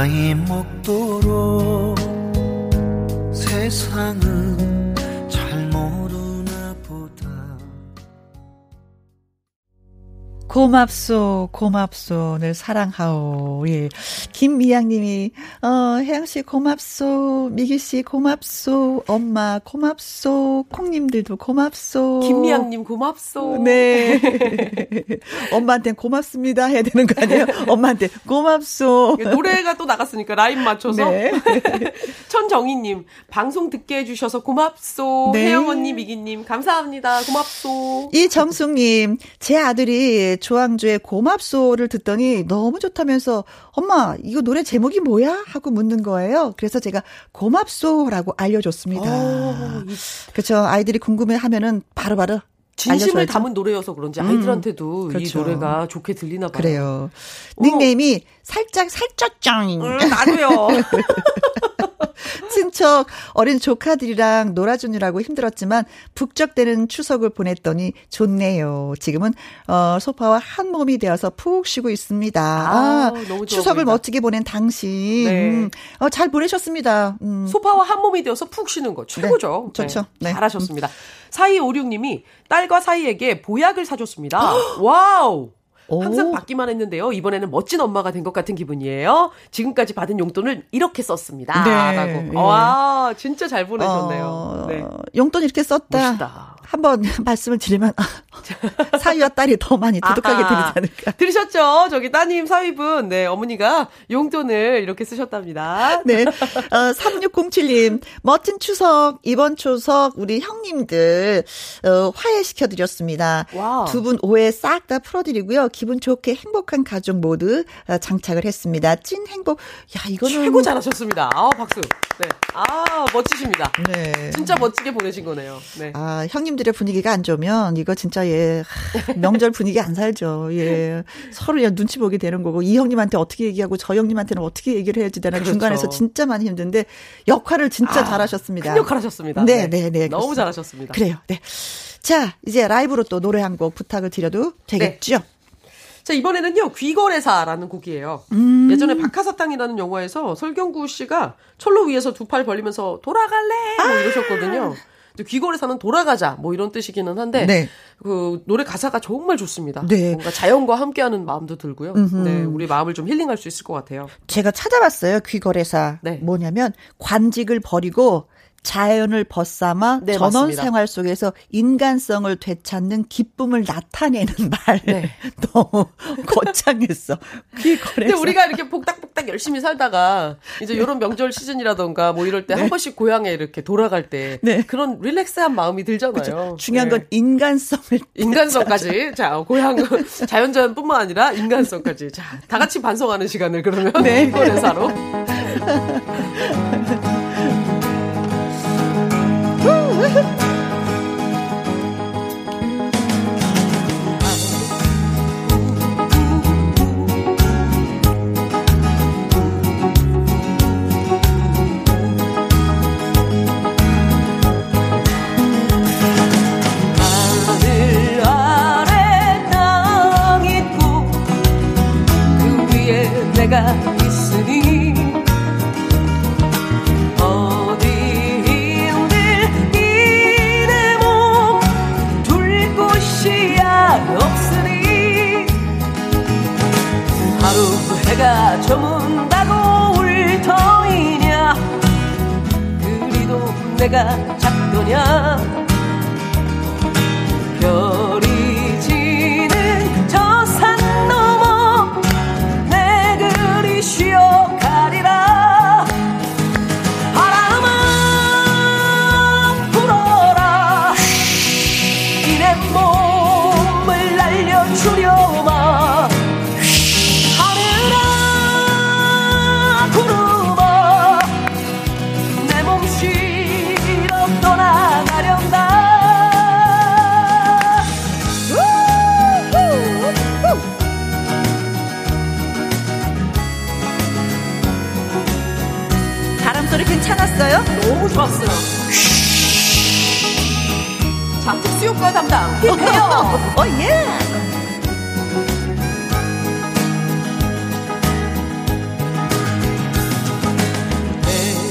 나이 먹도록 세상은 고맙소, 고맙소, 늘 사랑하오. 예. 김미양 님이, 어, 혜영씨 고맙소, 미기씨 고맙소, 엄마 고맙소, 콩님들도 고맙소. 김미양 님 고맙소. 네. 엄마한테 고맙습니다 해야 되는 거 아니에요? 엄마한테 고맙소. 노래가 또 나갔으니까 라인 맞춰서. 네. 천정희 님, 방송 듣게 해주셔서 고맙소. 네. 혜영 언니, 미기 님, 감사합니다. 고맙소. 이정숙 님, 제 아들이 조항조의 고맙소를 듣더니 너무 좋다면서 엄마 이거 노래 제목이 뭐야 하고 묻는 거예요. 그래서 제가 고맙소라고 알려줬습니다. 오, 그렇죠. 아이들이 궁금해하면은 바로바로 진심을 알려줘야죠. 담은 노래여서 그런지 아이들한테도 음, 그렇죠. 이 노래가 좋게 들리나 봐요. 그래요. 닉네임이 살짝 살짝 짱. 음, 나도요. 친척 어린 조카들이랑 놀아주느라고 힘들었지만 북적대는 추석을 보냈더니 좋네요. 지금은 어 소파와 한 몸이 되어서 푹 쉬고 있습니다. 아, 아 추석을 보인다. 멋지게 보낸 당신. 네. 음, 어, 잘 보내셨습니다. 음. 소파와 한 몸이 되어서 푹 쉬는 거 최고죠. 네, 좋죠. 네. 잘하셨습니다. 4256님이 딸과 사위에게 보약을 사줬습니다. 와우! 항상 받기만 했는데요. 이번에는 멋진 엄마가 된 것 같은 기분이에요. 지금까지 받은 용돈을 이렇게 썼습니다. 네. 라고. 네. 와, 진짜 잘 보내셨네요. 어, 네. 용돈 이렇게 썼다. 멋있다. 한번 말씀을 드리면 사위와 딸이 더 많이 두둑하게 들리지 않을까. 들으셨죠? 저기 따님 사위분, 네 어머니가 용돈을 이렇게 쓰셨답니다. 네, 어, 3607님 멋진 추석 이번 추석 우리 형님들 어, 화해시켜 드렸습니다. 두 분 오해 싹 다 풀어드리고요. 기분 좋게 행복한 가족 모두 어, 장착을 했습니다. 찐 행복. 야 이거는 최고 잘하셨습니다. 아 박수. 네, 아 멋지십니다. 네, 진짜 멋지게 보내신 거네요. 네, 아 형님 사람들의 분위기가 안 좋으면 이거 진짜 예 명절 분위기 안 살죠. 예 서로 그냥 눈치 보게 되는 거고 이 형님한테 어떻게 얘기하고 저 형님한테는 어떻게 얘기를 해야지 되나 그렇죠. 중간에서 진짜 많이 힘든데 역할을 진짜 아, 잘하셨습니다. 큰 역할하셨습니다. 네, 네, 네. 네 너무 잘하셨습니다. 그래요. 네. 자 이제 라이브로 또 노래 한 곡 부탁을 드려도 되겠죠? 네. 자, 이번에는요, 귀거래사라는 곡이에요. 음. 예전에 박하사탕이라는 영화에서 설경구 씨가 철로 위에서 두 팔 벌리면서 돌아갈래! 뭐 아. 이러셨거든요. 귀걸이 사는 돌아가자 뭐 이런 뜻이기는 한데 네. 그 노래 가사가 정말 좋습니다. 네. 뭔가 자연과 함께하는 마음도 들고요. 음흠. 네, 우리 마음을 좀 힐링할 수 있을 것 같아요. 제가 찾아봤어요 귀거래사 네. 뭐냐면 관직을 버리고 자연을 벗삼아 네, 전원 맞습니다. 생활 속에서 인간성을 되찾는 기쁨을 나타내는 말. 네. 너무 거창했어. 근데 우리가 이렇게 복닥복닥 열심히 살다가 이제 이런 명절 시즌이라던가 뭐 이럴 때한 네. 번씩 고향에 이렇게 돌아갈 때 네. 그런 릴렉스한 마음이 들잖아요. 그렇죠. 중요한 건 네. 인간성을 인간성까지. 자, 고향 자연자연뿐만 아니라 인간성까지. 자, 다 같이 반성하는 시간을 그러면 네. 귀거래사로. 저문다고 울 터이냐 그리도 내가 작더냐 수효과 담당 김혜영. 어, 예.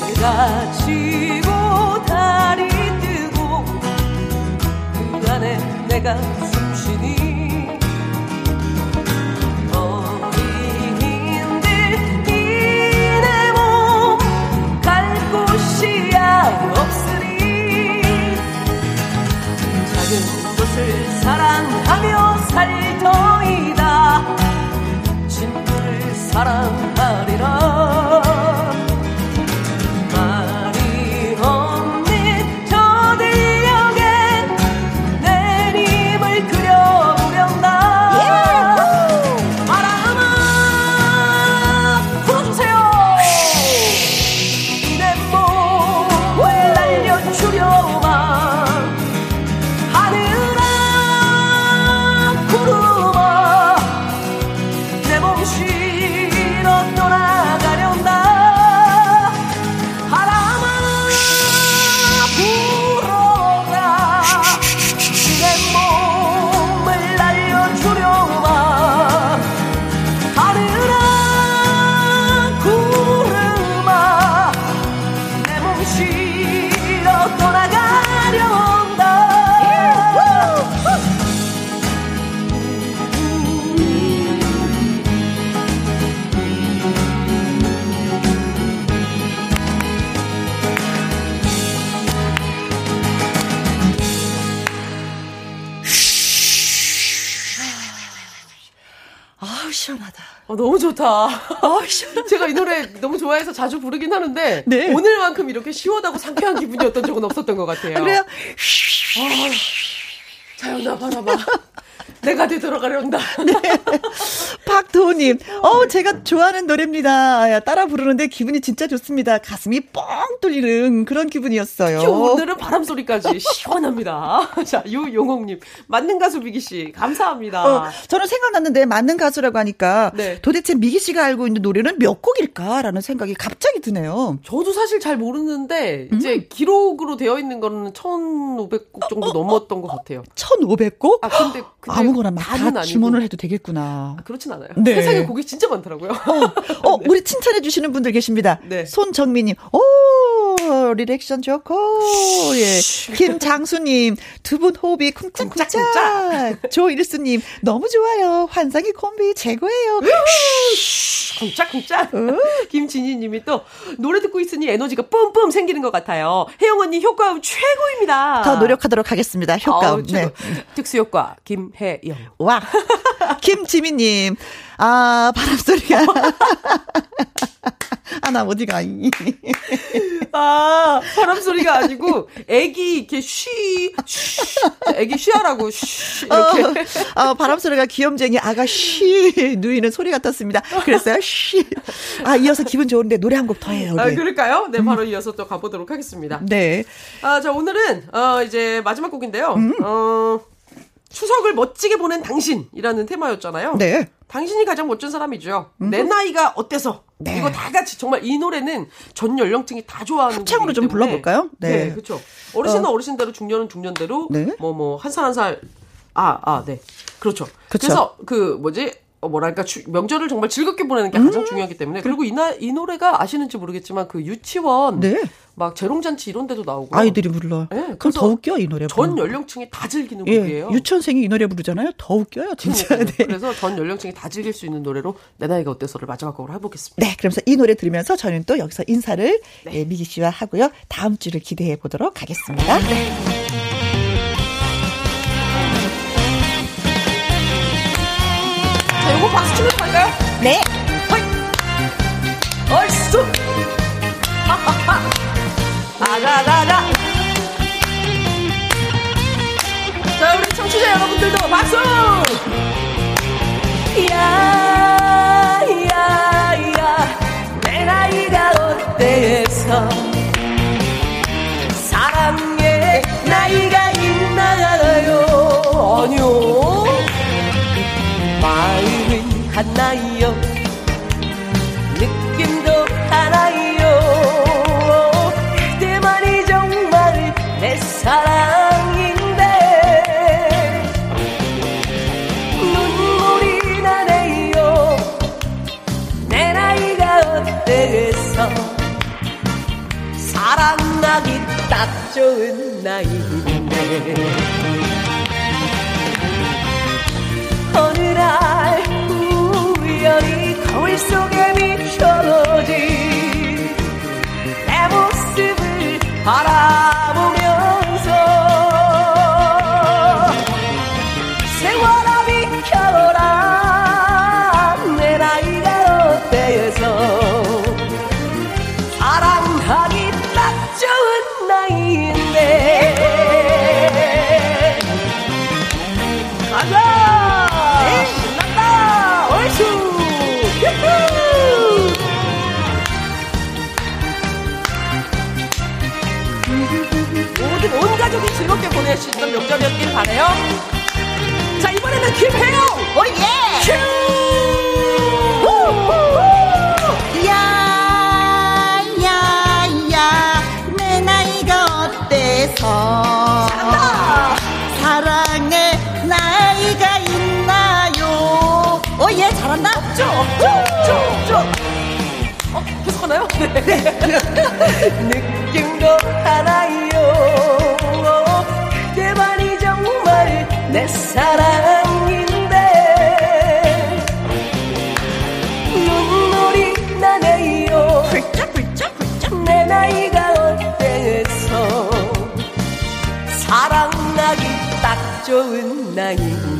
내가 지고 달이 뜨고 그 안에 내가 시원하다. 제가 이 노래 너무 좋아해서 자주 부르긴 하는데 네. 오늘만큼 이렇게 시원하고 상쾌한 기분이었던 적은 없었던 것 같아요. 그래요? 자연아 바라봐. 내가 되돌아가려온다. 박도우님, 어, 제가 좋아하는 노래입니다. 야, 따라 부르는데 기분이 진짜 좋습니다. 가슴이 뻥 뚫리는 그런 기분이었어요. 휴, 오늘은 바람 소리까지 시원합니다. 자, 유용옥님 맞는 가수 미기 씨 감사합니다. 어, 저는 생각났는데 맞는 가수라고 하니까 네. 도대체 미기 씨가 알고 있는 노래는 몇 곡일까라는 생각이 갑자기 드네요. 저도 사실 잘 모르는데 이제 음. 기록으로 되어 있는 거는 1,500곡 어, 정도 넘었던 것 같아요. 1,500곡? 아 근데, 근데 아무거나 막 다. 주문을 해도 되겠구나. 아, 그렇진 않아요. 네. 세상에 곡이 진짜 많더라고요. 어, 우리 칭찬해 주시는 분들 계십니다. 네. 손정민님, 오, 리액션 좋고, 예. 김장수님, 두 분 호흡이. 쿵짝쿵짝. 조일수님, 너무 좋아요. 환상의 콤비 최고예요. 쿵짝쿵짝. 김진희님이 또 노래 듣고 있으니 에너지가 뿜뿜 생기는 것 같아요. 혜영 언니 효과음 최고입니다. 더 노력하도록 하겠습니다. 효과음. 최고. 네. 특수효과 김혜영. 와. 김지미님, 아, 바람소리가. 아, 나 어디 가. 아 바람 소리가 아니고 애기 이렇게 쉬, 쉬 애기 쉬하라고 쉬 이렇게. 어, 바람 소리가 귀염쟁이 아가 쉬 누이는 소리 같았습니다. 그랬어요? 쉬. 아, 이어서 기분 좋은데 노래 한 곡 더 해요. 아, 우리. 그럴까요? 네, 바로 이어서 또 가보도록 하겠습니다. 네. 아, 자, 오늘은, 어, 이제 마지막 곡인데요. 음. 어, 추석을 멋지게 보낸 당신이라는 테마였잖아요. 네. 당신이 가장 멋진 사람이죠. 내 나이가 어때서? 네. 이거 다 같이 정말 이 노래는 전 연령층이 다 좋아하는 합창으로 좀. 불러볼까요? 네. 네, 그렇죠. 어르신은 어. 르신대로 중년은 중년대로 네. 뭐뭐 한 살 한 살 아, 아, 네. 그렇죠. 그쵸. 그래서 그 뭐지? 어, 뭐랄까 주- 명절을 정말 즐겁게 보내는 게 음. 가장 중요하기 때문에 그리고 이, 나, 이 노래가 아시는지 모르겠지만 그 유치원 네. 막 재롱잔치 이런 데도 나오고 아이들이 불러. 네, 그럼 그래서 더 웃겨, 이 노래. 전. 연령층이 다 즐기는 예, 곡이에요. 유치원생이 이 노래 부르잖아요. 더 웃겨요, 진짜. 네. 그래서 전 연령층이 다 즐길 수 있는 노래로 내 나이가 어때서를 마지막 곡으로 해보겠습니다. 네, 그러면서 이 노래 들으면서 저는 또 여기서 인사를 예, 미기 씨와 하고요. 다음 주를 기대해 보도록 하겠습니다. 자, 요거 박수 치면서 갈까요? 네. 아가가가! 자, 우리 청취자 여러분들도 박수! 야, 야, 야, 내 나이가 어때서 사랑의 나이가 있나요? 아니요. 마음은 하나요. 느낌도 하나요. 좋은 나이인데. 어느 날 우연히 거울 속에 비춰진 내 모습을 바라 즐겁게 보낼 수 있는 명절이었길 바래요. 자, 이번에는 김혜영! 오예! 야, 야, 야, 내 나이가 어때서 사랑의 나이가 있나요? 오, 예, 잘한다. 쭉, 쭉, 쭉, 쭉. 어, 계속 하나요? 네. 느낌도 하나요 사랑인데 눈물이 나네요. 내 나이가 어때서? 사랑하기 딱 좋은 나이인데.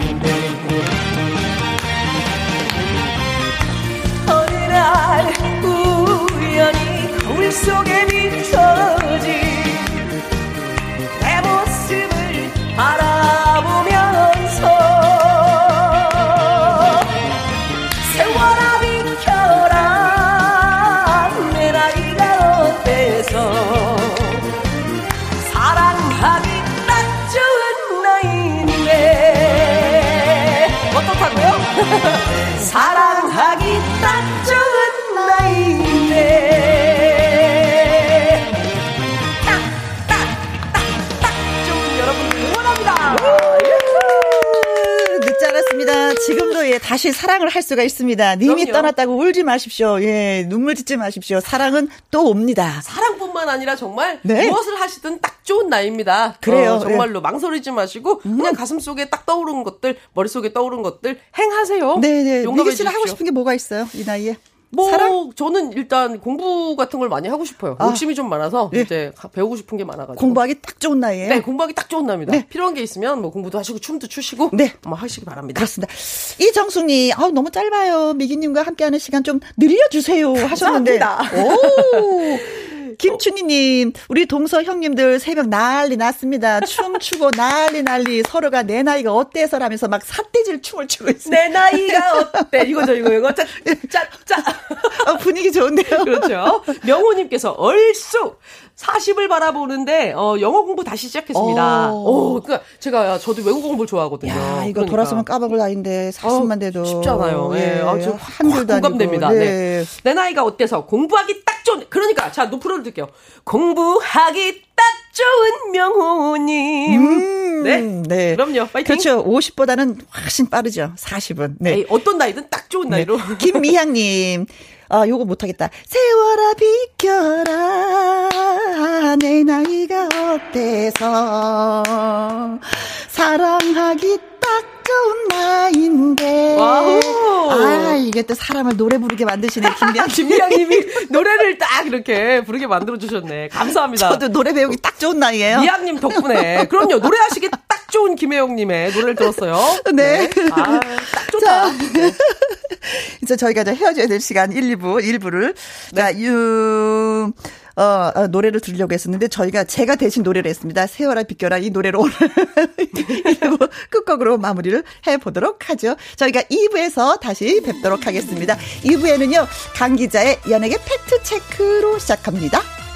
날 우연히 거울 속에 비춰 다시 사랑을 할 수가 있습니다. 님이 그럼요. 떠났다고 울지 마십시오. 예, 눈물 짓지 마십시오. 사랑은 또 옵니다. 사랑뿐만 아니라 정말 네. 무엇을 하시든 딱 좋은 나이입니다. 그래요. 네. 어, 정말로 망설이지 마시고 그냥 가슴 속에 딱 떠오르는 것들, 머릿속에 떠오르는 것들 행하세요. 네 네. 용감해 미기 씨는 하고. 싶은 게 뭐가 있어요? 이 나이에? 뭐 사랑? 저는 일단 공부 같은 걸 많이 하고 싶어요. 아. 욕심이 좀 많아서 예. 이제 가- 배우고 싶은 게 많아가지고 공부하기 딱 좋은 나이에요. 네, 공부하기 딱 좋은 날입니다. 네. 필요한 게 있으면 뭐 공부도 하시고 춤도 추시고 네. 한번 하시기 바랍니다. 그렇습니다. 이정숙님, 아 너무 짧아요. 미기님과 함께하는 시간 좀 늘려주세요 하셨는데. 오. 김춘희님, 우리 동서 형님들 새벽 난리 났습니다. 춤추고 난리 난리 서로가 내 나이가 어때서라면서 막 삿대질 춤을 추고 있어요. 내 나이가 어때? 이거죠, 이거, 이거. 짜, 짜, 짜. 어, 분위기 좋은데요. 그렇죠. 명호님께서 얼쑥 40을 바라보는데 어, 영어 공부 다시 시작했습니다. 오. 오, 그러니까 제가 저도 외국 공부를 좋아하거든요. 야, 이거 그러니까. 돌아서면 까먹을 나이인데 40만 돼도 쉽잖아요. 예, 아, 저 한글도 확 공감됩니다. 아니고. 네. 내 나이가 어때서 공부하기 딱 좋은 그러니까 자 노프로를 들게요. 공부하기 딱 좋은 명호님. 음, 네. 네. 그럼요. 파이팅. 그렇죠. 50보다는 훨씬 빠르죠. 40은. 네. 에이, 어떤 나이든 딱 좋은 나이로. 김미향님. 아, 요거 못하겠다. 세월아 비켜라. 내 나이가 어때서. 사랑하기 딱 좋은 나이인데. 와우. 아, 이게 또 사람을 노래 부르게 만드시네, 김미향. 김미양님이 노래를 딱 이렇게 부르게 만들어 주셨네. 감사합니다. 저도 노래 배우기 딱 좋은 나이에요. 미양님 덕분에 그럼요 노래하시기 딱 좋은 김혜영님의 노래를 들었어요. 네. 아딱 좋다. 이제 저희가 이제 헤어져야 될 시간 1, 2부, 1부를. 자, 유, 어, 어, 노래를 들으려고 했었는데 저희가 제가 대신 노래를 했습니다. 세월아 비껴라 이 노래로 오늘 1부 끝곡으로 마무리를 해보도록 하죠. 저희가 2부에서 다시 뵙도록 하겠습니다. 2부에는요, 강 기자의 연예계 팩트 체크로 시작합니다.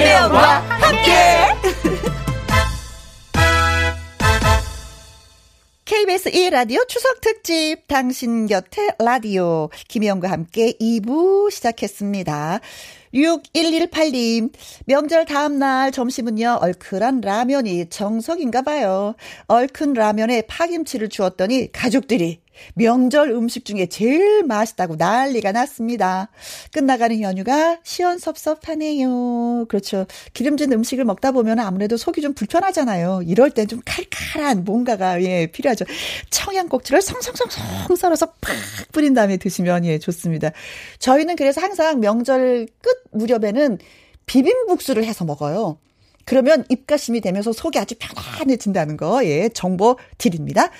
김혜영과 함께. KBS 1라디오 추석 특집 당신 곁에 라디오 김희영과 함께 2부 시작했습니다. 6118님, 명절 다음날 점심은요, 얼큰한 라면이 정석인가 봐요. 얼큰 라면에 파김치를 주었더니 가족들이 명절 음식 중에 제일 맛있다고 난리가 났습니다. 끝나가는 연휴가 시원섭섭하네요. 그렇죠. 기름진 음식을 먹다 보면 아무래도 속이 좀 불편하잖아요. 이럴 땐 좀 칼칼한 뭔가가 예 필요하죠. 청양고추를 성성성성 썰어서 팍 뿌린 다음에 드시면 예 좋습니다. 저희는 그래서 항상 명절 끝 무렵에는 비빔국수를 해서 먹어요. 그러면 입가심이 되면서 속이 아주 편안해진다는 거, 예, 정보 드립니다.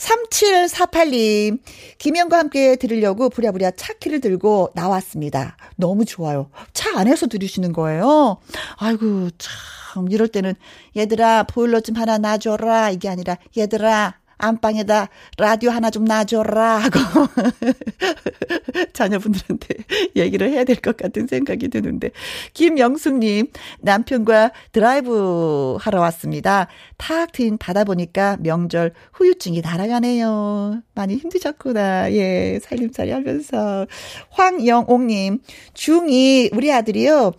3748님, 김영과 함께 들으려고 부랴부랴 차키를 들고 나왔습니다. 너무 좋아요. 차 안에서 들으시는 거예요. 아이고, 참, 이럴 때는, 얘들아, 보일러 좀 하나 놔줘라. 이게 아니라, 얘들아, 안방에다 라디오 하나 좀 놔줘라 하고 자녀분들한테 얘기를 해야 될 것 같은 생각이 드는데 김영숙님 남편과 드라이브 하러 왔습니다. 탁 트인 바다 보니까 명절 후유증이 날아가네요. 많이 힘드셨구나. 예, 살림살이 하면서 황영옥님 중2 우리 아들이요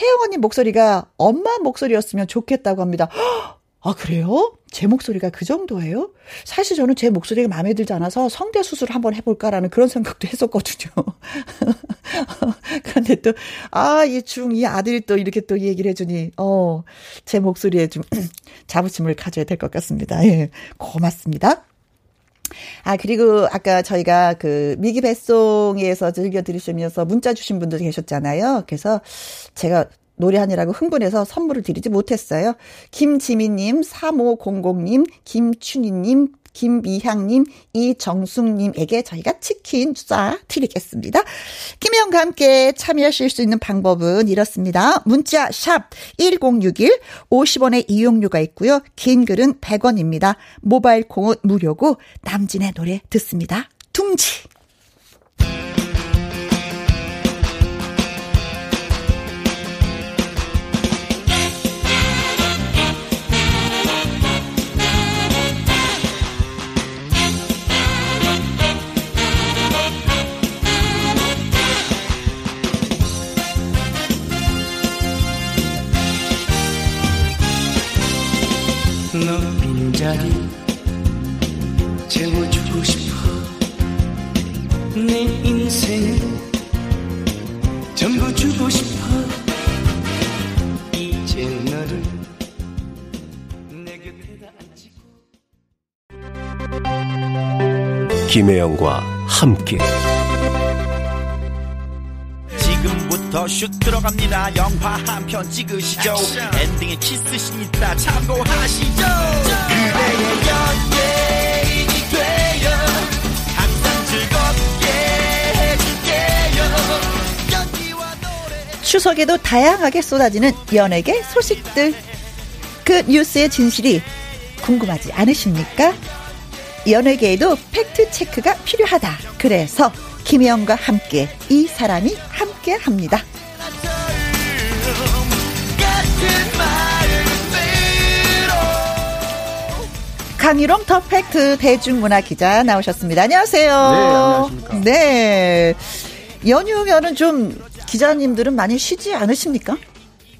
혜영 언니 목소리가 엄마 목소리였으면 좋겠다고 합니다. 헉, 아, 그래요? 제 목소리가 그 정도예요? 사실 저는 제 목소리가 마음에 들지 않아서 성대 수술을 한번 해볼까라는 그런 생각도 했었거든요. 그런데 또, 아, 이 중, 이 아들이 또 이렇게 또 얘기를 해주니, 어, 제 목소리에 좀 자부심을 가져야 될 것 같습니다. 예, 고맙습니다. 아, 그리고 아까 저희가 그 미기 배송에서 즐겨 들으시면서 문자 주신 분들 계셨잖아요. 그래서 제가 노래하느라고 흥분해서 선물을 드리지 못했어요. 김지민님, 3500님, 김춘희님, 김미향님, 이정숙님에게 저희가 치킨 쏴 드리겠습니다. 김혜영과 함께 참여하실 수 있는 방법은 이렇습니다. 문자 샵 1061, 50원의 이용료가 있고요. 긴 글은 100원입니다. 모바일 콩은 무료고 남진의 노래 듣습니다. 둥지. 너 빈 자리 채워주고 싶어. 내 인생을 전부 주고 싶어. 이제 너를 내 곁에다 앉히고. 김혜영과 함께 슛 들어갑니다. 영화 한 편 찍으시죠. 엔딩에 키스신 있다 참고하시죠. 그대의 연예인이 되어 항상 즐겁게 해줄게요. 연기와 노래. 추석에도 다양하게 쏟아지는 연예계 소식들. 그 뉴스의 진실이 궁금하지 않으십니까? 연예계에도 팩트 체크가 필요하다. 그래서 김혜영과 함께 이 사람이 함께 합니다. 강희롱 더 팩트 대중문화 기자 나오셨습니다. 안녕하세요. 네, 안녕하십니까. 네. 연휴면은 좀 기자님들은 많이 쉬지 않으십니까?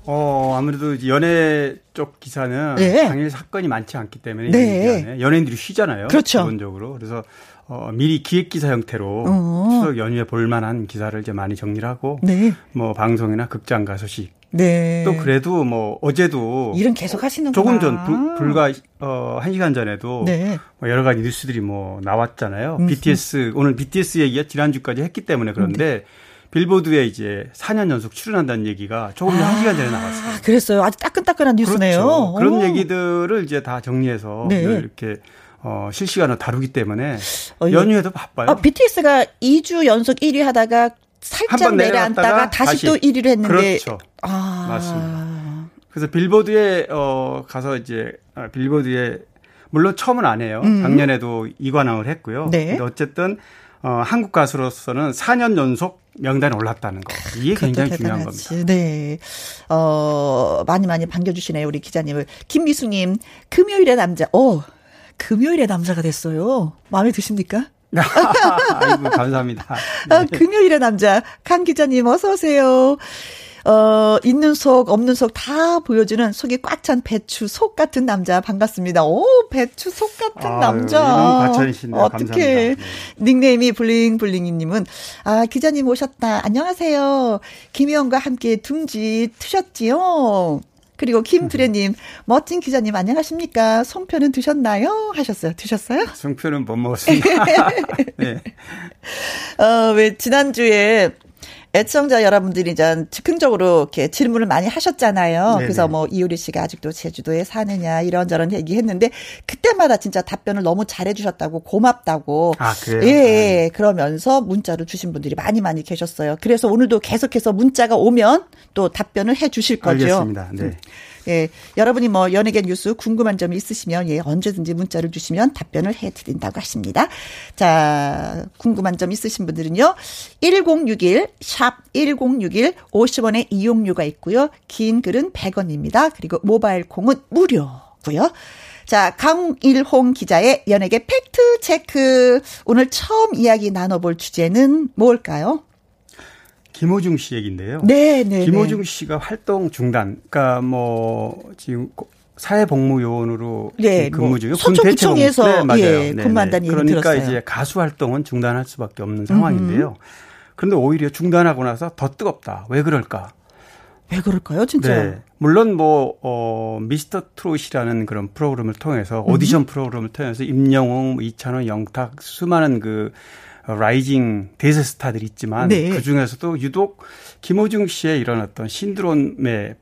어, 아무래도 연예 쪽 기사는 네. 당일 사건이 많지 않기 때문에 네. 연예인들이 쉬잖아요. 그렇죠. 기본적으로. 그래서 어, 미리 기획 기사 형태로 어. 추석 연휴에 볼 만한 기사를 이제 많이 정리를 하고 네. 뭐 방송이나 극장 가 소식 네. 또 그래도 뭐 어제도 일은 계속 하시는구나. 조금 전 불, 불과 어, 1시간 전에도 네. 뭐 여러 가지 뉴스들이 뭐 나왔잖아요. 음. BTS 오늘 BTS 얘기가 지난주까지 했기 때문에 그런데 빌보드에 이제 4년 연속 출연한다는 얘기가 조금 전 1시간 전에 나왔어요. 아, 그랬어요. 아주 따끈따끈한 뉴스네요. 그렇죠. 그런 오. 얘기들을 이제 다 정리해서 네. 늘 이렇게 어, 실시간으로 다루기 때문에 어, 연휴에도 바빠요. 아, BTS가 2주 연속 1위 하다가 살짝 내려앉다가 다시, 다시. 또 1위를 했는데 그렇죠. 아. 맞습니다. 그래서 빌보드에 어 가서 이제 아, 빌보드에 물론 처음은 안 해요. 음. 작년에도 이관왕을 했고요. 네. 근데 어쨌든 어 한국 가수로서는 4년 연속 명단에 올랐다는 거. 이게 굉장히 중요한. 겁니다. 네. 어, 많이 많이 반겨 주시네요, 우리 기자님을. 김미수 님, 금요일의 남자. 어, 금요일의 남자가 됐어요. 마음에 드십니까? 아이고 감사합니다. 아, 네. 금요일의 남자. 강 기자님, 어서오세요. 어, 있는 속, 없는 속 다 보여주는 속이 꽉 찬 배추 속 같은 남자 반갑습니다. 오, 배추 속 같은 아유, 남자. 과찬이시네요. 어떻게. 네. 닉네임이 블링블링이님은 아 기자님 오셨다. 안녕하세요. 김희영과 함께 둥지 트셨지요. 그리고 김두래님 멋진 기자님 안녕하십니까? 송편은 드셨나요? 하셨어요. 드셨어요? 송편은 못 먹었습니다. 네. 어, 왜 지난주에 애청자 여러분들이 이제 즉흥적으로 이렇게 질문을 많이 하셨잖아요. 네네. 그래서 뭐 이효리 씨가 아직도 제주도에 사느냐 이런저런 얘기했는데 그때마다 진짜 답변을 너무 잘해주셨다고 고맙다고. 아, 그래요? 예, 예. 그러면서 문자를 주신 분들이 많이 많이 계셨어요. 그래서 오늘도 계속해서 문자가 오면 또 답변을 해주실 거죠. 알겠습니다. 네. 예, 여러분이 뭐 연예계 뉴스 궁금한 점이 있으시면 예, 언제든지 문자를 주시면 답변을 해드린다고 하십니다. 자, 궁금한 점 있으신 분들은요. 1061, 샵 1061, 50원의 이용료가 있고요. 긴 글은 100원입니다. 그리고 모바일 콩은 무료고요. 자, 강일홍 기자의 연예계 팩트 체크. 오늘 처음 이야기 나눠볼 주제는 뭘까요? 김호중 씨 얘기인데요. 네, 네. 김호중 씨가 활동 중단. 그러니까 뭐 지금 사회복무요원으로 네, 근무 뭐 중에 서초구청에서 네, 맞아요. 예. 근무한다는 얘기 그러니까 들었어요. 이제 가수 활동은 중단할 수밖에 없는 상황인데요. 그런데 오히려 중단하고 나서 더 뜨겁다. 왜 그럴까? 왜 그럴까요, 진짜? 네. 물론 뭐, 어, 미스터 트롯이라는 그런 프로그램을 통해서 음. 오디션 프로그램을 통해서 임영웅, 뭐 이찬원, 영탁 수많은 그 라이징 대세 스타들이 있지만 네. 그 중에서도 유독 김호중 씨의 이런 어떤 신드롬에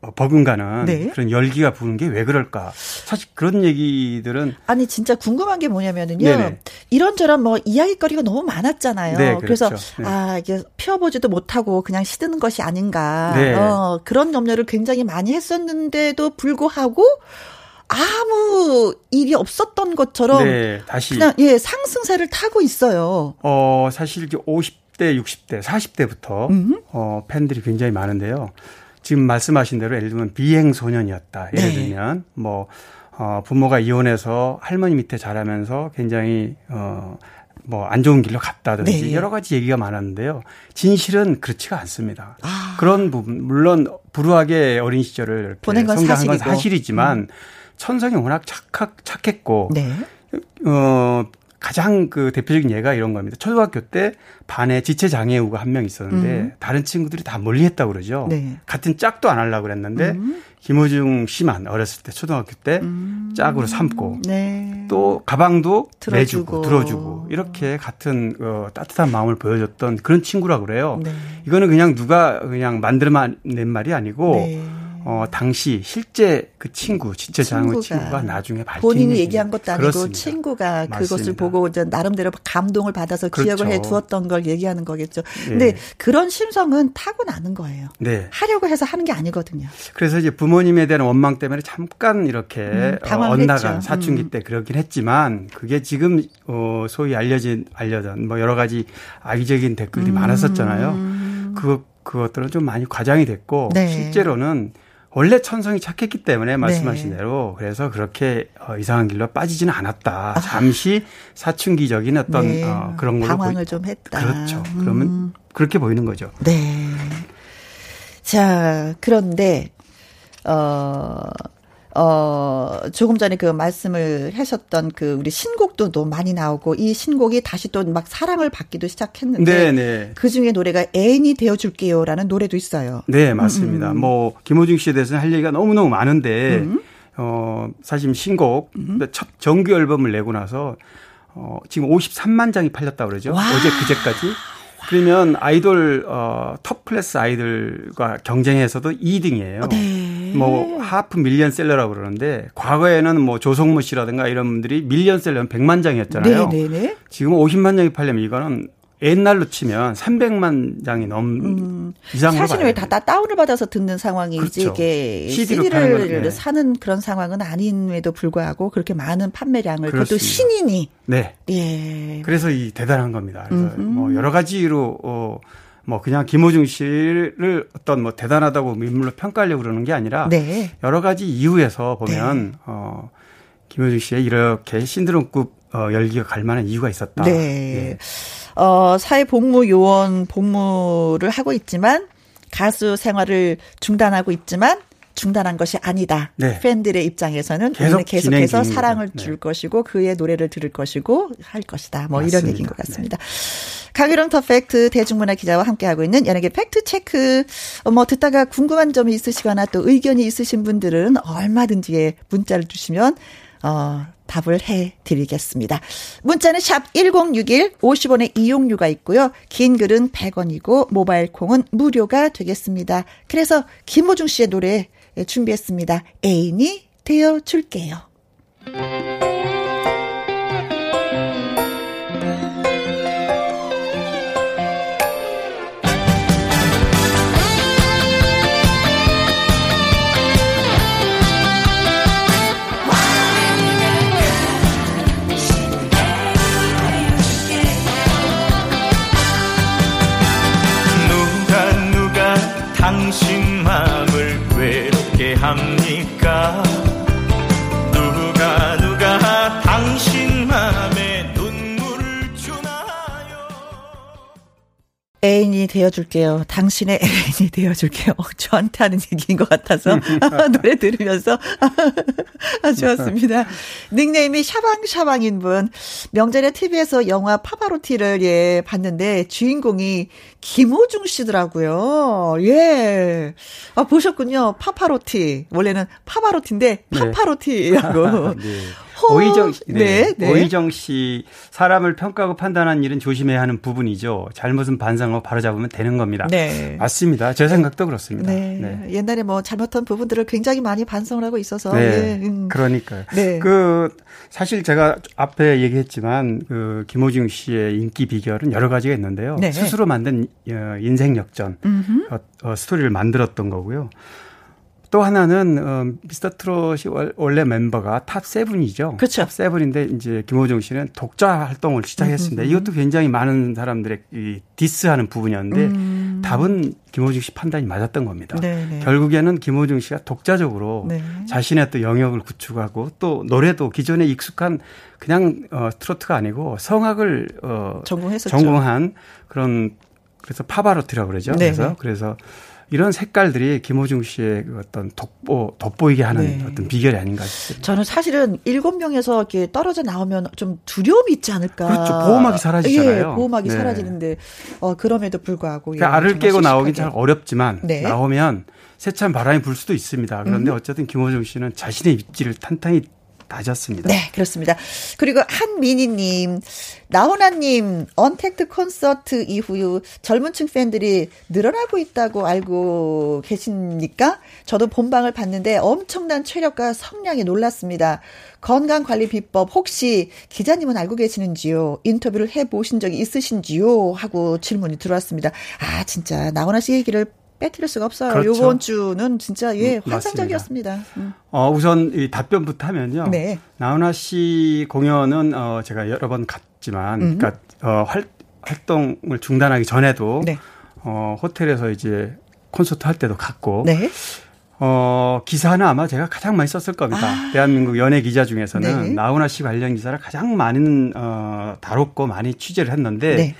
어, 버금가는 네. 그런 열기가 부는 게 왜 그럴까? 사실 그런 얘기들은 아니 진짜 궁금한 게 뭐냐면은요. 네네. 이런저런 뭐 이야기거리가 너무 많았잖아요. 네, 그래서 그렇죠. 네. 아 이게 피워보지도 못하고 그냥 시드는 것이 아닌가. 네. 어, 그런 염려를 굉장히 많이 했었는데도 불구하고 아무 일이 없었던 것처럼 네, 다시 그냥 예 상승세를 타고 있어요. 어, 사실 이제 50대, 60대, 40대부터 음. 어, 팬들이 굉장히 많은데요. 지금 말씀하신 대로 예를 들면 비행 소년이었다. 예를 네. 들면 뭐 어, 부모가 이혼해서 할머니 밑에 자라면서 굉장히 어, 뭐 안 좋은 길로 갔다든지 네. 여러 가지 얘기가 많았는데요. 진실은 그렇지가 않습니다. 아. 그런 부분 물론 불우하게 어린 시절을 보낸 건 성장한 건 사실이고. 음. 사실이지만 천성이 워낙 착각 착했고 네. 어, 가장 그 대표적인 예가 이런 겁니다. 초등학교 때 반에 지체 장애우가 한 명 있었는데 다른 친구들이 다 멀리했다고 그러죠. 음. 네. 같은 짝도 안 하려고 그랬는데 음. 김호중 씨만 어렸을 때 초등학교 때 짝으로 삼고 네. 또 가방도 들어주고. 내주고 들어주고 이렇게 같은 어, 따뜻한 마음을 보여줬던 그런 친구라 그래요. 네. 이거는 그냥 누가 그냥 만들어낸 말이 아니고 네. 어, 당시 실제 그 친구, 지체 장애 친구가 나중에 밝힌 본인이. 얘기한 것도 아니고 그렇습니다. 친구가 그것을 맞습니다. 보고 이제 나름대로 감동을 받아서 그렇죠. 기억을 해 두었던 걸 얘기하는 거겠죠. 예. 근데 그런 심성은 타고나는 거예요. 네. 하려고 해서 하는 게 아니거든요. 그래서 이제 부모님에 대한 원망 때문에 잠깐 이렇게 음, 어, 엇나간 했죠. 사춘기 음. 때 그러긴 했지만 그게 지금 어 소위 알려진 알려진 뭐 여러 가지 악의적인 댓글이 음. 많았었잖아요. 그 그것들은 좀 많이 과장이 됐고 네. 실제로는 원래 천성이 착했기 때문에 말씀하신 네. 대로 그래서 그렇게 어, 이상한 길로 빠지지는 않았다. 잠시 사춘기적인 어떤 아. 네. 어, 그런 걸로 방황을 보이- 좀 했다. 그렇죠. 그러면 음. 그렇게 보이는 거죠. 네. 자, 그런데, 어, 어, 조금 전에 그 말씀을 하셨던 그 우리 신곡도 또 많이 나오고 이 신곡이 다시 또 막 사랑을 받기도 시작했는데 네, 네. 그 중에 노래가 애인이 되어 줄게요라는 노래도 있어요. 네, 맞습니다. 뭐 김호중 씨에 대해서는 할 얘기가 너무너무 많은데 어 사실 신곡 첫 정규 앨범을 내고 나서 어 지금 53만 장이 팔렸다 그러죠. 와. 어제 그제까지. 그러면 아이돌 어 톱 클래스 아이돌과 경쟁해서도 2등이에요. 네. 뭐 half 밀리언셀러라고 그러는데 과거에는 뭐 조성모 씨라든가 이런 분들이 밀리언셀러는 100만 장이었잖아요. 네, 네, 네. 지금 50만 장이 팔려면 이거는 옛날로 치면 300만 장이 넘 이상으로 음. 사실은 봐야 왜다 다운을 받아서 듣는 상황이지 그렇죠. 이게 CD 로 CD를 네. 사는 그런 상황은 아님에도 불구하고 그렇게 많은 판매량을 그것도. 신인이 네. 예. 그래서 이 대단한 겁니다. 그래서 뭐 여러 가지로 어, 뭐 그냥 김호중 씨를 어떤 뭐 대단하다고 인물로 평가하려고 그러는 게 아니라 네. 여러 가지 이유에서 보면 어 김호중 씨의 이렇게 신드롬급 어, 열기가 갈 만한 이유가 있었다. 네. 예. 어, 사회복무요원 복무를 하고 있지만 가수 생활을 중단하고 있지만 중단한 것이 아니다. 네. 팬들의 입장에서는 계속 계속해서. 사랑을 네. 줄 것이고 그의 노래를 들을 것이고 할 것이다. 뭐 이런 맞습니다. 네. 얘기인 것 같습니다. 강유령 터팩트 대중문화 기자와 함께하고 있는 연예계 팩트 체크. 어, 뭐 듣다가 궁금한 점이 있으시거나 또 의견이 있으신 분들은 얼마든지 문자를 주시면 어, 답을 해 드리겠습니다. 문자는 샵 1061, 50원의 이용료가 있고요. 긴 글은 100원이고 모바일 콩은 무료가 되겠습니다. 그래서 김호중 씨의 노래 준비했습니다. 애인이 되어 줄게요. 애인이 되어줄게요. 당신의 애인이 되어줄게요. 저한테 하는 얘기인 것 같아서 노래 들으면서 좋았습니다. 닉네임이 샤방샤방인 분. 명절에 TV에서 영화 파바로티를 예 봤는데 주인공이 김호중 씨더라고요. 예. 아 보셨군요. 파파로티. 원래는 파바로티인데 네. 파파로티라고. 네. 호- 오희정 씨, 네. 네, 네. 오희정 씨 사람을 평가하고 판단하는 일은 조심해야 하는 부분이죠. 잘못은 반성하고 바로잡으면 되는 겁니다. 네. 맞습니다. 제 생각도 그렇습니다. 네. 네. 옛날에 뭐 잘못한 부분들을 굉장히 많이 반성을 하고 있어서. 네. 예, 음. 그러니까요. 네. 그 사실 제가 앞에 얘기했지만 그 김호중 씨의 인기 비결은 여러 가지가 있는데요. 네. 스스로 만든 어, 인생 역전 어, 어, 스토리를 만들었던 거고요. 또 하나는 어, 미스터 트롯이 월- 원래 멤버가 top seven이죠. 그렇죠. top seven인데 이제 김호중 씨는 독자 활동을 시작했습니다. 이것도 굉장히 많은 사람들의 이 디스하는 부분이었는데 답은 김호중 씨 판단이 맞았던 겁니다. 음. 네, 네. 결국에는 김호중 씨가 독자적으로 네. 자신의 또 영역을 구축하고 또 노래도 기존에 익숙한 그냥 어, 트로트가 아니고 성악을 어, 전공했었죠. 전공한 그런 그래서 파바로티라고 그러죠. 네, 그래서 네. 그래서 이런 색깔들이 김호중 씨의 그 어떤 돋보 돋보이게 하는 네. 어떤 비결이 아닌가 싶습니다. 저는 사실은 일곱 명에서 이렇게 떨어져 나오면 좀 두려움이 있지 않을까. 그렇죠. 보호막이 사라지잖아요. 예, 보호막이 네. 사라지는데 어 그럼에도 불구하고 예, 그 알을 깨고 나오긴. 참 어렵지만 네. 나오면 세찬 바람이 불 수도 있습니다. 그런데 어쨌든 김호중 씨는 자신의 입지를 탄탄히 다졌습니다. 네, 그렇습니다. 그리고 한민희님, 나훈아님, 언택트 콘서트 이후 젊은층 팬들이 늘어나고 있다고 알고 계십니까? 저도 본방을 봤는데 엄청난 체력과 성량에 놀랐습니다. 건강관리 비법 혹시 기자님은 알고 계시는지요? 인터뷰를 해보신 적이 있으신지요? 하고 질문이 들어왔습니다. 아, 진짜 나훈아 씨 얘기를 빼뜨릴 수가 없어요. 그렇죠. 요번 주는 진짜 예 음. 환상적이었습니다. 음. 어, 우선 이 답변부터 하면요. 네. 나훈아 씨 공연은 어, 제가 여러 번 갔지만, 음. 그러니까 어, 활, 활동을 중단하기 전에도 네. 어, 호텔에서 이제 콘서트 할 때도 갔고, 네. 어, 기사는 아마 제가 가장 많이 썼을 겁니다. 아. 대한민국 연예 기자 중에서는 네. 나훈아 씨 관련 기사를 가장 많은 어, 다뤘고 많이 취재를 했는데 네.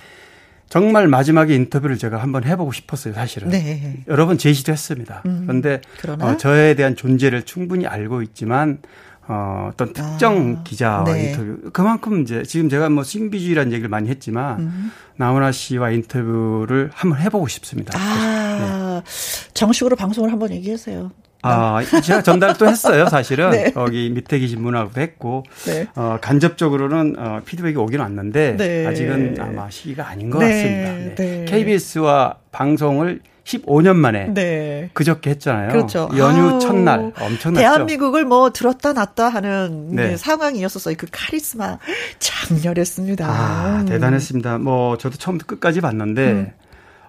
정말 마지막에 인터뷰를 제가 한번 해보고 싶었어요, 사실은. 네. 여러 번 제시도 했습니다. 음, 그런데 그러나? 어, 저에 대한 존재를 충분히 알고 있지만 어, 어떤 특정 아, 기자와 네. 인터뷰 그만큼 이제 지금 제가 뭐 신비주의라는 얘기를 많이 했지만 음. 나훈아 씨와 인터뷰를 한번 해보고 싶습니다. 아, 정식으로 방송을 한번 얘기하세요. 아, 제가 전달도 했어요, 사실은. 네. 거기 밑에 계신 분하고도 했고, 네. 어, 간접적으로는 어, 피드백이 오긴 왔는데, 네. 아직은 아마 시기가 아닌 것 네, 같습니다. 네. 네. KBS와 방송을 15년 만에 네. 그저께 했잖아요. 그렇죠. 연휴 아우, 첫날 엄청났죠. 대한민국을 뭐 들었다 놨다 하는 네. 네, 상황이었었어요. 그 카리스마 장렬했습니다. 아, 음. 대단했습니다. 뭐 저도 처음부터 끝까지 봤는데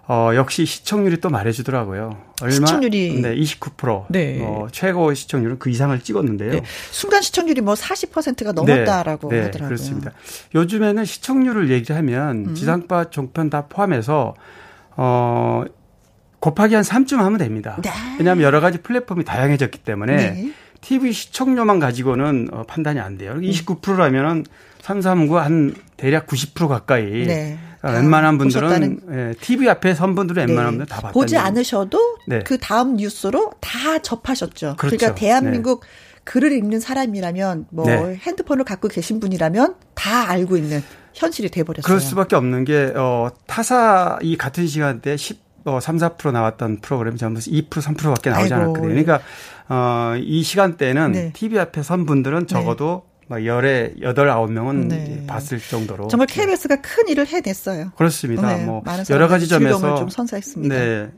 어, 역시 시청률이 또 말해주더라고요. 얼마? 시청률이? 네, 29%. 네. 어, 최고 시청률은 그 이상을 찍었는데요. 네. 순간 시청률이 뭐 40%가 넘었다라고 네, 네, 하더라고요. 그렇습니다. 요즘에는 시청률을 얘기하면 음. 지상파, 종편 다 포함해서 어 곱하기 한 3쯤 하면 됩니다. 네. 왜냐하면 여러 가지 플랫폼이 다양해졌기 때문에 네. TV 시청료만 가지고는 어, 판단이 안 돼요. 음. 29%라면은 3, 3, 9, 한 대략 90% 가까이. 다 웬만한 분들은 보셨다는- 예, TV 앞에 선 분들은 네. 웬만한 분들 다 봤다. 보지 않으셔도 네. 그 다음 뉴스로 다 접하셨죠. 그 그렇죠. 러니까 대한민국 글을 읽는 사람이라면 뭐 네. 핸드폰을 갖고 계신 분이라면 다 알고 있는 현실이 돼버렸어요. 그럴 수밖에 없는 게, 어, 타사 이 같은 시간대에 10, 어, 3, 4% 나왔던 프로그램이 전부 2%, 3%밖에 나오지 아이고, 않았거든요. 예. 그러니까, 어, 이 시간대에는 네. TV 앞에 선 분들은 적어도 막 열에 여덟, 아홉 명은 네. 봤을 정도로. 정말 네. KBS가 큰 일을 해냈어요. 그렇습니다. 네, 뭐, 여러 가지 점에서. 좀 선사했습니다. 네.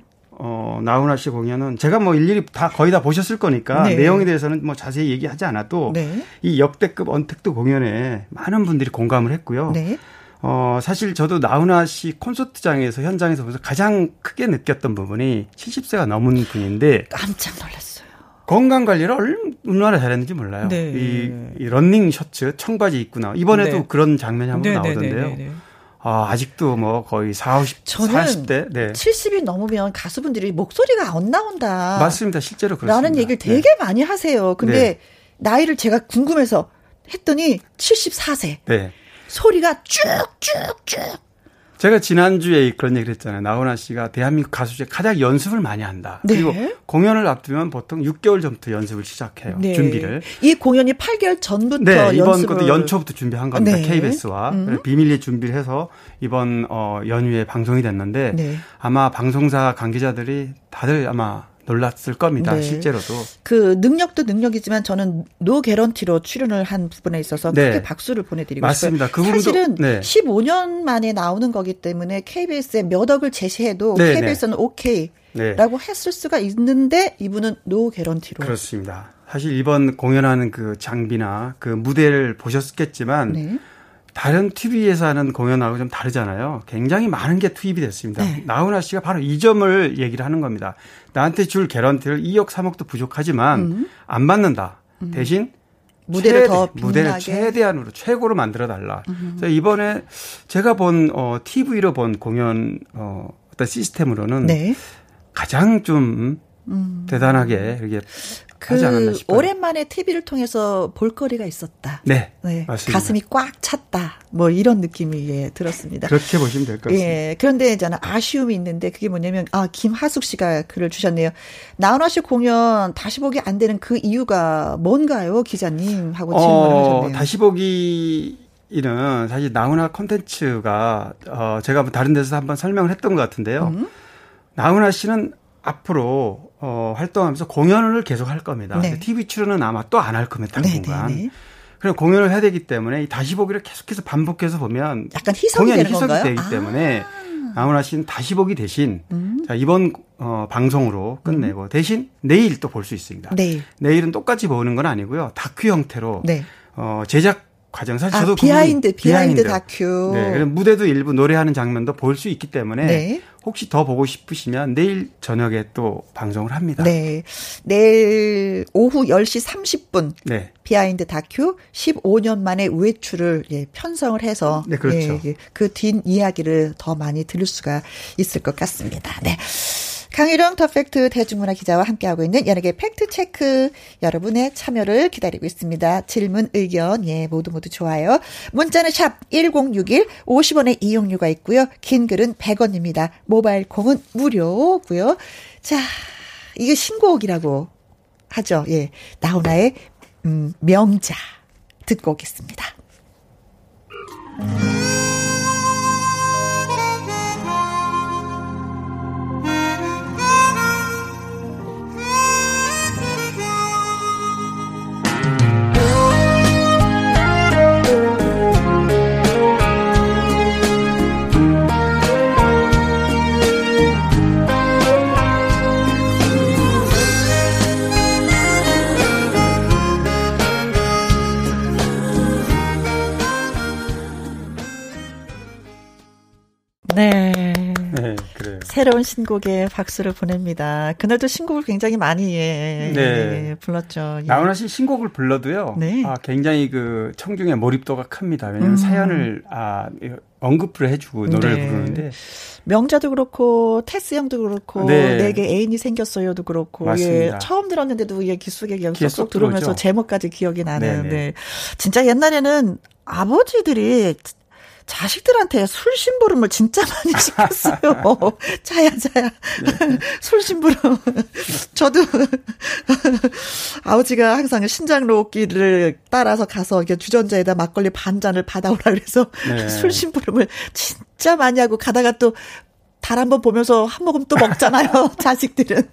어, 나훈아 씨 공연은 제가 뭐 일일이 다 거의 다 보셨을 거니까 네. 내용에 대해서는 뭐 자세히 얘기하지 않아도 네. 이 역대급 언택트 공연에 많은 분들이 공감을 했고요. 네. 어, 사실 저도 나훈아 씨 콘서트장에서 현장에서 보면서 가장 크게 느꼈던 부분이 70세가 넘은 분인데 깜짝 놀랐어요. 건강 관리를 얼마나 잘했는지 몰라요. 네. 이, 이 런닝 셔츠, 청바지 입고 나 이번에도 네. 그런 장면이 한번 네, 네, 나오던데요. 네, 네, 네. 아, 아직도 뭐 거의 40, 저는 40대. 네. 70이 넘으면 가수분들이 목소리가 안 나온다. 맞습니다. 실제로 그렇습니다. 라는 얘기를 되게 많이 하세요. 근데 네. 나이를 제가 궁금해서 했더니 74세. 네. 소리가 쭉쭉쭉. 제가 지난주에 그런 얘기를 했잖아요. 나훈아 씨가 대한민국 가수 중에 가장 연습을 많이 한다. 네. 그리고 공연을 앞두면 보통 6개월 전부터 연습을 시작해요. 네. 준비를. 이 공연이 8개월 전부터 네, 이번 연습을 것도 연초부터 준비한 겁니다. 네. KBS와 음. 비밀리에 준비를 해서 이번 어 연휴에 방송이 됐는데 네. 아마 방송사 관계자들이 다들 아마 놀랐을 겁니다. 네. 실제로도. 그 능력도 능력이지만 저는 no 개런티로 출연을 한 부분에 있어서 네. 크게 박수를 보내드리고 맞습니다. 싶어요. 그 사실은 네. 15년 만에 나오는 거기 때문에 KBS에 몇 억을 제시해도 네, KBS는 오케이 라고 네. 했을 수가 있는데 이분은 no 개런티로. 그렇습니다. 사실 이번 공연하는 그 장비나 그 무대를 보셨겠지만 네. 다른 TV에서 하는 공연하고 좀 다르잖아요. 굉장히 많은 게 투입이 됐습니다. 네. 나훈아 씨가 바로 이 점을 얘기를 하는 겁니다. 나한테 줄 개런티를 2억 3억도 부족하지만 안 받는다. 대신 음. 무대를 더 무대를. 최대한으로 최고로 만들어 달라. 그래서 이번에 제가 본 어, TV로 본 공연 어, 어떤 시스템으로는 네. 가장 좀 대단하게 이렇게 하지 않았나 그 싶어요. 오랜만에 TV를 통해서 볼거리가 있었다. 네, 네. 맞습니다. 가슴이 꽉 찼다. 뭐 이런 느낌이 예, 들었습니다. 그렇게 보시면 될 것 같습니다. 예. 그런데 저는 아쉬움이 있는데 그게 뭐냐면 아 김하숙 씨가 글을 주셨네요. 나훈아 씨 공연 다시 보기 안 되는 그 이유가 뭔가요, 기자님? 하고 질문을 하셨네요. 어, 다시 보기는 사실 나훈아 콘텐츠가 어, 제가 뭐 다른 데서 한번 설명을 했던 것 같은데요. 음? 나훈아 씨는 앞으로 어, 활동하면서 공연을 계속 할 겁니다. 네. TV 출연은 아마 또 안 할 겁니다. 네, 당분간. 네, 네. 그럼 공연을 해야 되기 때문에 이 다시 보기를 계속해서 반복해서 보면 약간 희석이 공연이 희석이 건가요? 되기 아. 음. 때문에 나훈아 씨는 다시 보기 대신 자, 이번 어, 방송으로 끝내고 대신 내일 또 볼 수 있습니다. 네. 내일은 똑같이 보는 건 아니고요. 다큐 형태로 네. 어, 제작 과정 사실 아, 저도 그 behind, 부분이- behind 다큐. 네, 무대도 일부 노래하는 장면도 볼 수 있기 때문에 네. 혹시 더 보고 싶으시면 내일 저녁에 또 방송을 합니다. 네. 내일 오후 10시 30분 네. behind 다큐 15년 만에 외출을 예, 편성을 해서 네, 그렇죠. 예, 예, 그뒷 이야기를 더 많이 들을 수가 있을 것 같습니다. 네. 강일홍 더팩트 대중문화 기자와 함께하고 있는 연예계 팩트체크 여러분의 참여를 기다리고 있습니다. 질문, 의견, 예, 모두 모두 좋아요. 문자는 샵 1061, 50원의 이용료가 있고요. 긴 글은 100원입니다. 모바일 콩은 무료고요. 자, 이게 신곡이라고 하죠. 예. 나훈아의 음, 명자 듣고 오겠습니다. 새로운 신곡에 박수를 보냅니다. 그날도 신곡을 굉장히 많이 예, 네. 예, 불렀죠. 예. 나훈아 씨 신곡을 불러도요. 네. 아, 굉장히 그 청중의 몰입도가 큽니다. 왜냐하면 사연을 아, 언급을 해주고 노래를 음. 네. 부르는데 명자도 그렇고 테스 형도 그렇고 네. 내게 애인이 생겼어요도 그렇고 맞습니다. 예, 처음 들었는데도 예, 귀 속에 그냥 쏙쏙 들어오죠. 제목까지 기억이 나는. 네네. 네. 진짜 옛날에는 아버지들이 자식들한테 술 심부름을 진짜 많이 시켰어요. 자야 자야 술 심부름. 저도 아버지가 항상 신장 로기를 따라서 가서 주전자에다 막걸리 반 잔을 받아오라 그래서 네. 술 심부름을 진짜 많이 하고 가다가 또 달 한번 보면서 한 모금 또 먹잖아요, 자식들은.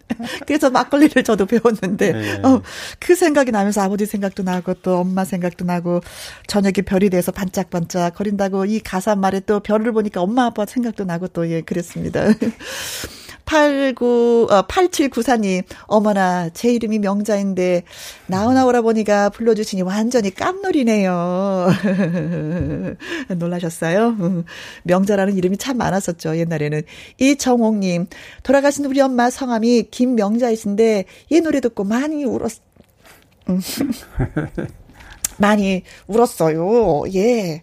그래서 막걸리를 저도 배웠는데, 네. 어, 그 생각이 나면서 아버지 생각도 나고 또 엄마 생각도 나고, 저녁에 별이 돼서 반짝반짝 거린다고 이 가사 말에 또 별을 보니까 엄마 아빠 생각도 나고 또 예, 그랬습니다. 89, 어, 8794님, 어머나, 제 이름이 명자인데, 나오나 오라버니가 불러주시니 완전히 깜놀이네요. 놀라셨어요? 음, 명자라는 이름이 참 많았었죠, 옛날에는. 이정옥님, 돌아가신 우리 엄마 성함이 김명자이신데, 이 노래 듣고 많이 울었, 음. 많이 울었어요. 예.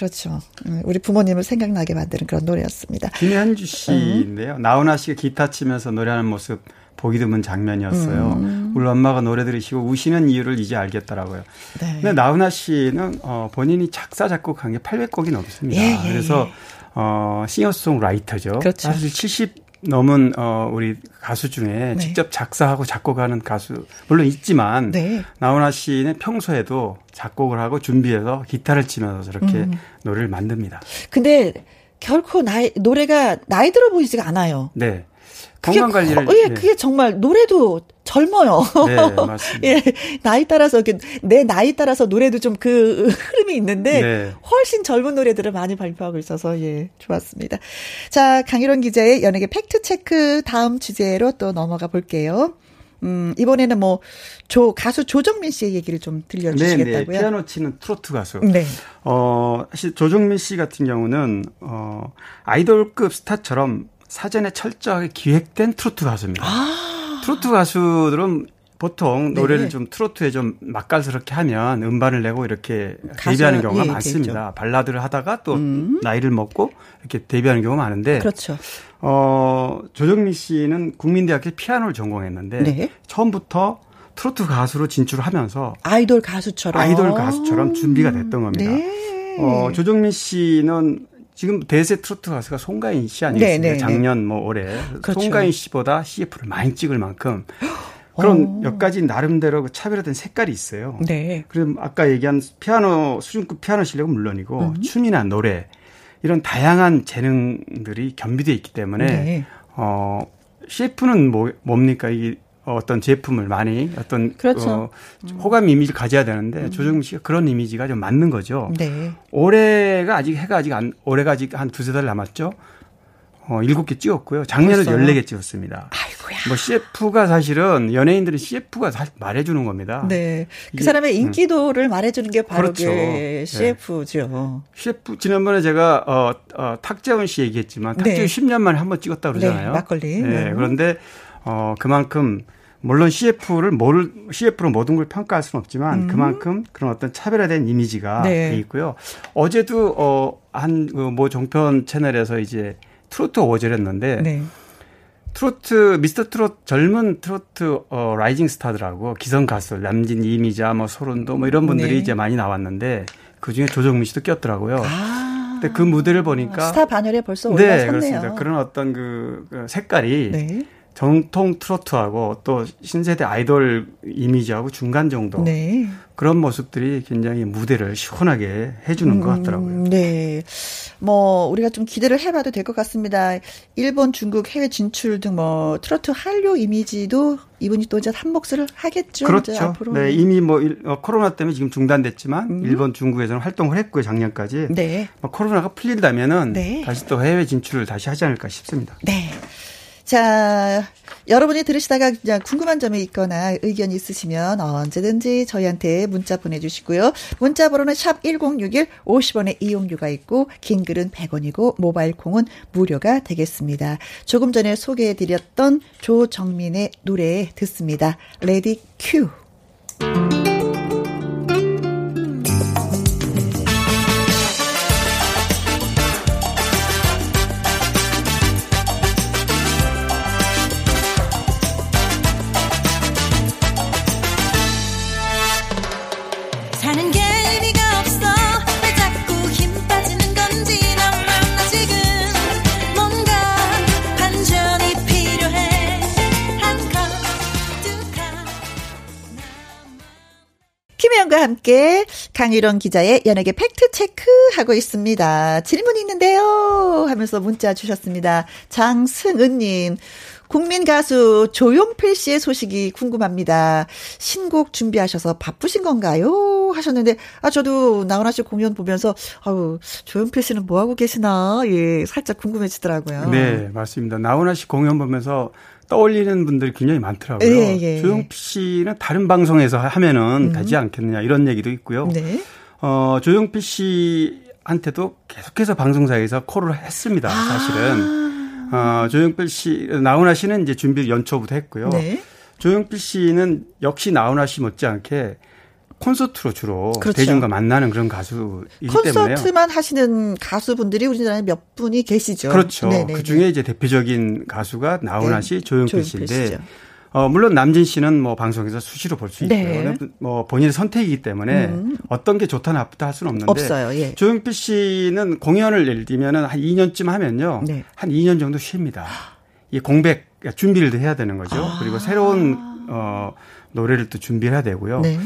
그렇죠. 음, 우리 부모님을 생각나게 만드는 그런 노래였습니다. 김현주 씨인데요. 나훈아 씨가 기타 치면서 노래하는 모습 보기 드문 장면이었어요. 음. 우리 엄마가 노래 들으시고 우시는 이유를 이제 알겠더라고요. 네. 근데 나훈아 씨는 어, 본인이 작사 작곡한 게 800곡이 넘습니다. 예, 예, 그래서 어, 싱어송라이터죠. 그렇죠. 사실 70 넘은 어 우리 가수 중에 네. 직접 작사하고 작곡하는 가수 물론 있지만 네. 나훈아 씨는 평소에도 작곡을 하고 준비해서 기타를 치면서 저렇게 음. 노래를 만듭니다. 근데 결코 나이 노래가 나이 들어 보이지가 않아요. 네. 건강 관리를 거- 예, 네. 그게 정말 노래도 젊어요. 네, 맞습니다. 예, 나이 따라서 그내 나이 따라서 노래도 좀 그 흐름이 있는데 네. 훨씬 젊은 노래들을 많이 발표하고 있어서 예, 좋았습니다. 자, 강일홍 기자의 연예계 팩트 체크 다음 주제로 또 넘어가 볼게요. 음, 이번에는 뭐 조 가수 조정민 씨의 얘기를 좀 네, 네. 들려주시겠다고요? 피아노 치는 트로트 가수. 네. 어, 사실 조정민 씨 같은 경우는 어, 아이돌급 스타처럼 사전에 철저하게 기획된 트로트 가수입니다. 트로트 가수들은 보통 아. 네. 노래를 좀 트로트에 좀 맛깔스럽게 하면 음반을 내고 이렇게 가수, 데뷔하는 경우가 예, 많습니다. 발라드를 하다가 또 나이를 먹고 이렇게 데뷔하는 경우가 많은데 그렇죠. 어, 조정민 씨는 국민대학교 피아노를 전공했는데 네. 처음부터 트로트 가수로 진출을 하면서 아이돌 가수처럼 아이돌 가수처럼 준비가 됐던 겁니다. 네. 어, 조정민 씨는 지금 대세 트로트 가수가 송가인 씨 아니겠습니까? 네, 네, 네. 작년 뭐 올해 그렇죠. 송가인 씨보다 CF를 많이 찍을 만큼 그런 몇 가지 나름대로 그 차별화된 색깔이 있어요. 네. 그럼 아까 얘기한 피아노 수준급 피아노 실력은 물론이고 음. 춤이나 노래 이런 다양한 재능들이 겸비되어 있기 때문에 네. 어 CF는 뭐 뭡니까 이게 어떤 제품을 많이 어떤 그렇죠. 어, 호감 이미지를 가져야 되는데 조정민 씨가 그런 이미지가 좀 맞는 거죠. 네. 올해가 아직 해가 아직 안 올해가 아직 한 두세 달 남았죠. 어, 일곱 개 찍었고요. 작년에 벌써요? 14개 찍었습니다. 아이고야. 뭐 CF가 사실은 연예인들은 CF가 사실 말해 주는 겁니다. 네. 그 이게- 사람의 인기도를 말해 주는 게 바로 그렇죠. 그 네. CF죠. CF 지난번에 제가 어, 어 탁재훈 씨 얘기했지만 탁재훈 네. 10년 만에 한 번 찍었다 그러잖아요. 네, 막걸리. 네, 네. 그런데 어 그만큼 물론 CF를 뭘 CF로 모든 걸 평가할 수는 없지만 그만큼 그런 어떤 차별화된 이미지가 음. 네. 돼 있고요. 어제도 어한뭐 종편 채널에서 이제 트로트 awards를 했는데 네. 트로트 미스터 트롯 젊은 트로트 어 rising 스타들하고 기성 가수 남진 이미자 뭐 설운도 뭐 이런 분들이 네. 이제 많이 나왔는데 그 중에 조정민 씨도 꼈더라고요. 아. 근데 그 무대를 보니까 스타 반열에 벌써 네 올라섰네요. 그렇습니다. 그런 어떤 그, 그 색깔이 네. 정통 트로트하고 또 신세대 아이돌 이미지하고 중간 정도 네. 그런 모습들이 굉장히 무대를 시원하게 해주는 것 같더라고요. 음, 네. 뭐, 우리가 좀 기대를 해봐도 될 것 같습니다. 일본, 중국, 해외 진출 등 뭐, 트로트 한류 이미지도 이분이 또 이제 한 몫을 하겠죠. 그렇죠. 앞으로. 네, 이미 뭐 일- 어, 코로나 때문에 지금 중단됐지만 일본, 중국에서는 활동을 했고요 작년까지. 네. 뭐 코로나가 풀린다면은 네. 다시 또 해외 진출을 다시 하지 않을까 싶습니다. 네. 자, 여러분이 들으시다가 그냥 궁금한 점이 있거나 의견 있으시면 언제든지 저희한테 문자 보내주시고요. 문자 번호는 샵 1061, 50원의 이용료가 있고, 긴 글은 100원이고, 모바일 콩은 무료가 되겠습니다. 조금 전에 소개해드렸던 조정민의 노래 듣습니다. Ready Q. 김혜영과 함께 강유령 기자의 연예계 팩트 체크 하고 있습니다. 질문 있는데요. 하면서 문자 주셨습니다. 장승은님. 국민 가수 조용필 씨의 소식이 궁금합니다. 신곡 준비하셔서 바쁘신 건가요? 하셨는데, 아, 저도 나훈아 씨 공연 보면서, 아우, 조용필 씨는 뭐 하고 계시나? 예, 살짝 궁금해지더라고요. 네, 맞습니다. 나훈아 씨 공연 보면서 떠올리는 분들이 굉장히 많더라고요. 예, 예. 조용필 씨는 다른 방송에서 하면은 되지 않겠느냐 이런 얘기도 있고요. 네. 어, 조용필 씨한테도 계속해서 방송사에서 콜을 했습니다. 아. 사실은. 어, 조용필 씨, 나훈아 씨는 이제 준비를 연초부터 했고요. 네. 조용필 씨는 역시 나훈아 씨 못지않게 콘서트로 주로 그렇죠. 대중과 만나는 그런 가수이기 때문에요. 콘서트만 하시는 가수분들이 우리나라에 몇 분이 계시죠. 그렇죠. 네네네. 그 중에 이제 대표적인 가수가 나훈아 네. 씨, 조용필 조용필 씨인데. 어, 물론 남진 씨는 뭐 방송에서 수시로 볼 수 있고요. 네. 뭐 본인의 선택이기 때문에 음. 어떤 게 좋다 나쁘다 할 수는 없는데 없어요. 예. 조용필 씨는 공연을 예를 들면은 한 2년쯤 하면요. 네. 한 2년 정도 쉬입니다. 이 공백 그러니까 준비를 해야 되는 거죠. 아. 그리고 새로운 어 노래를 또 준비해야 되고요. 네.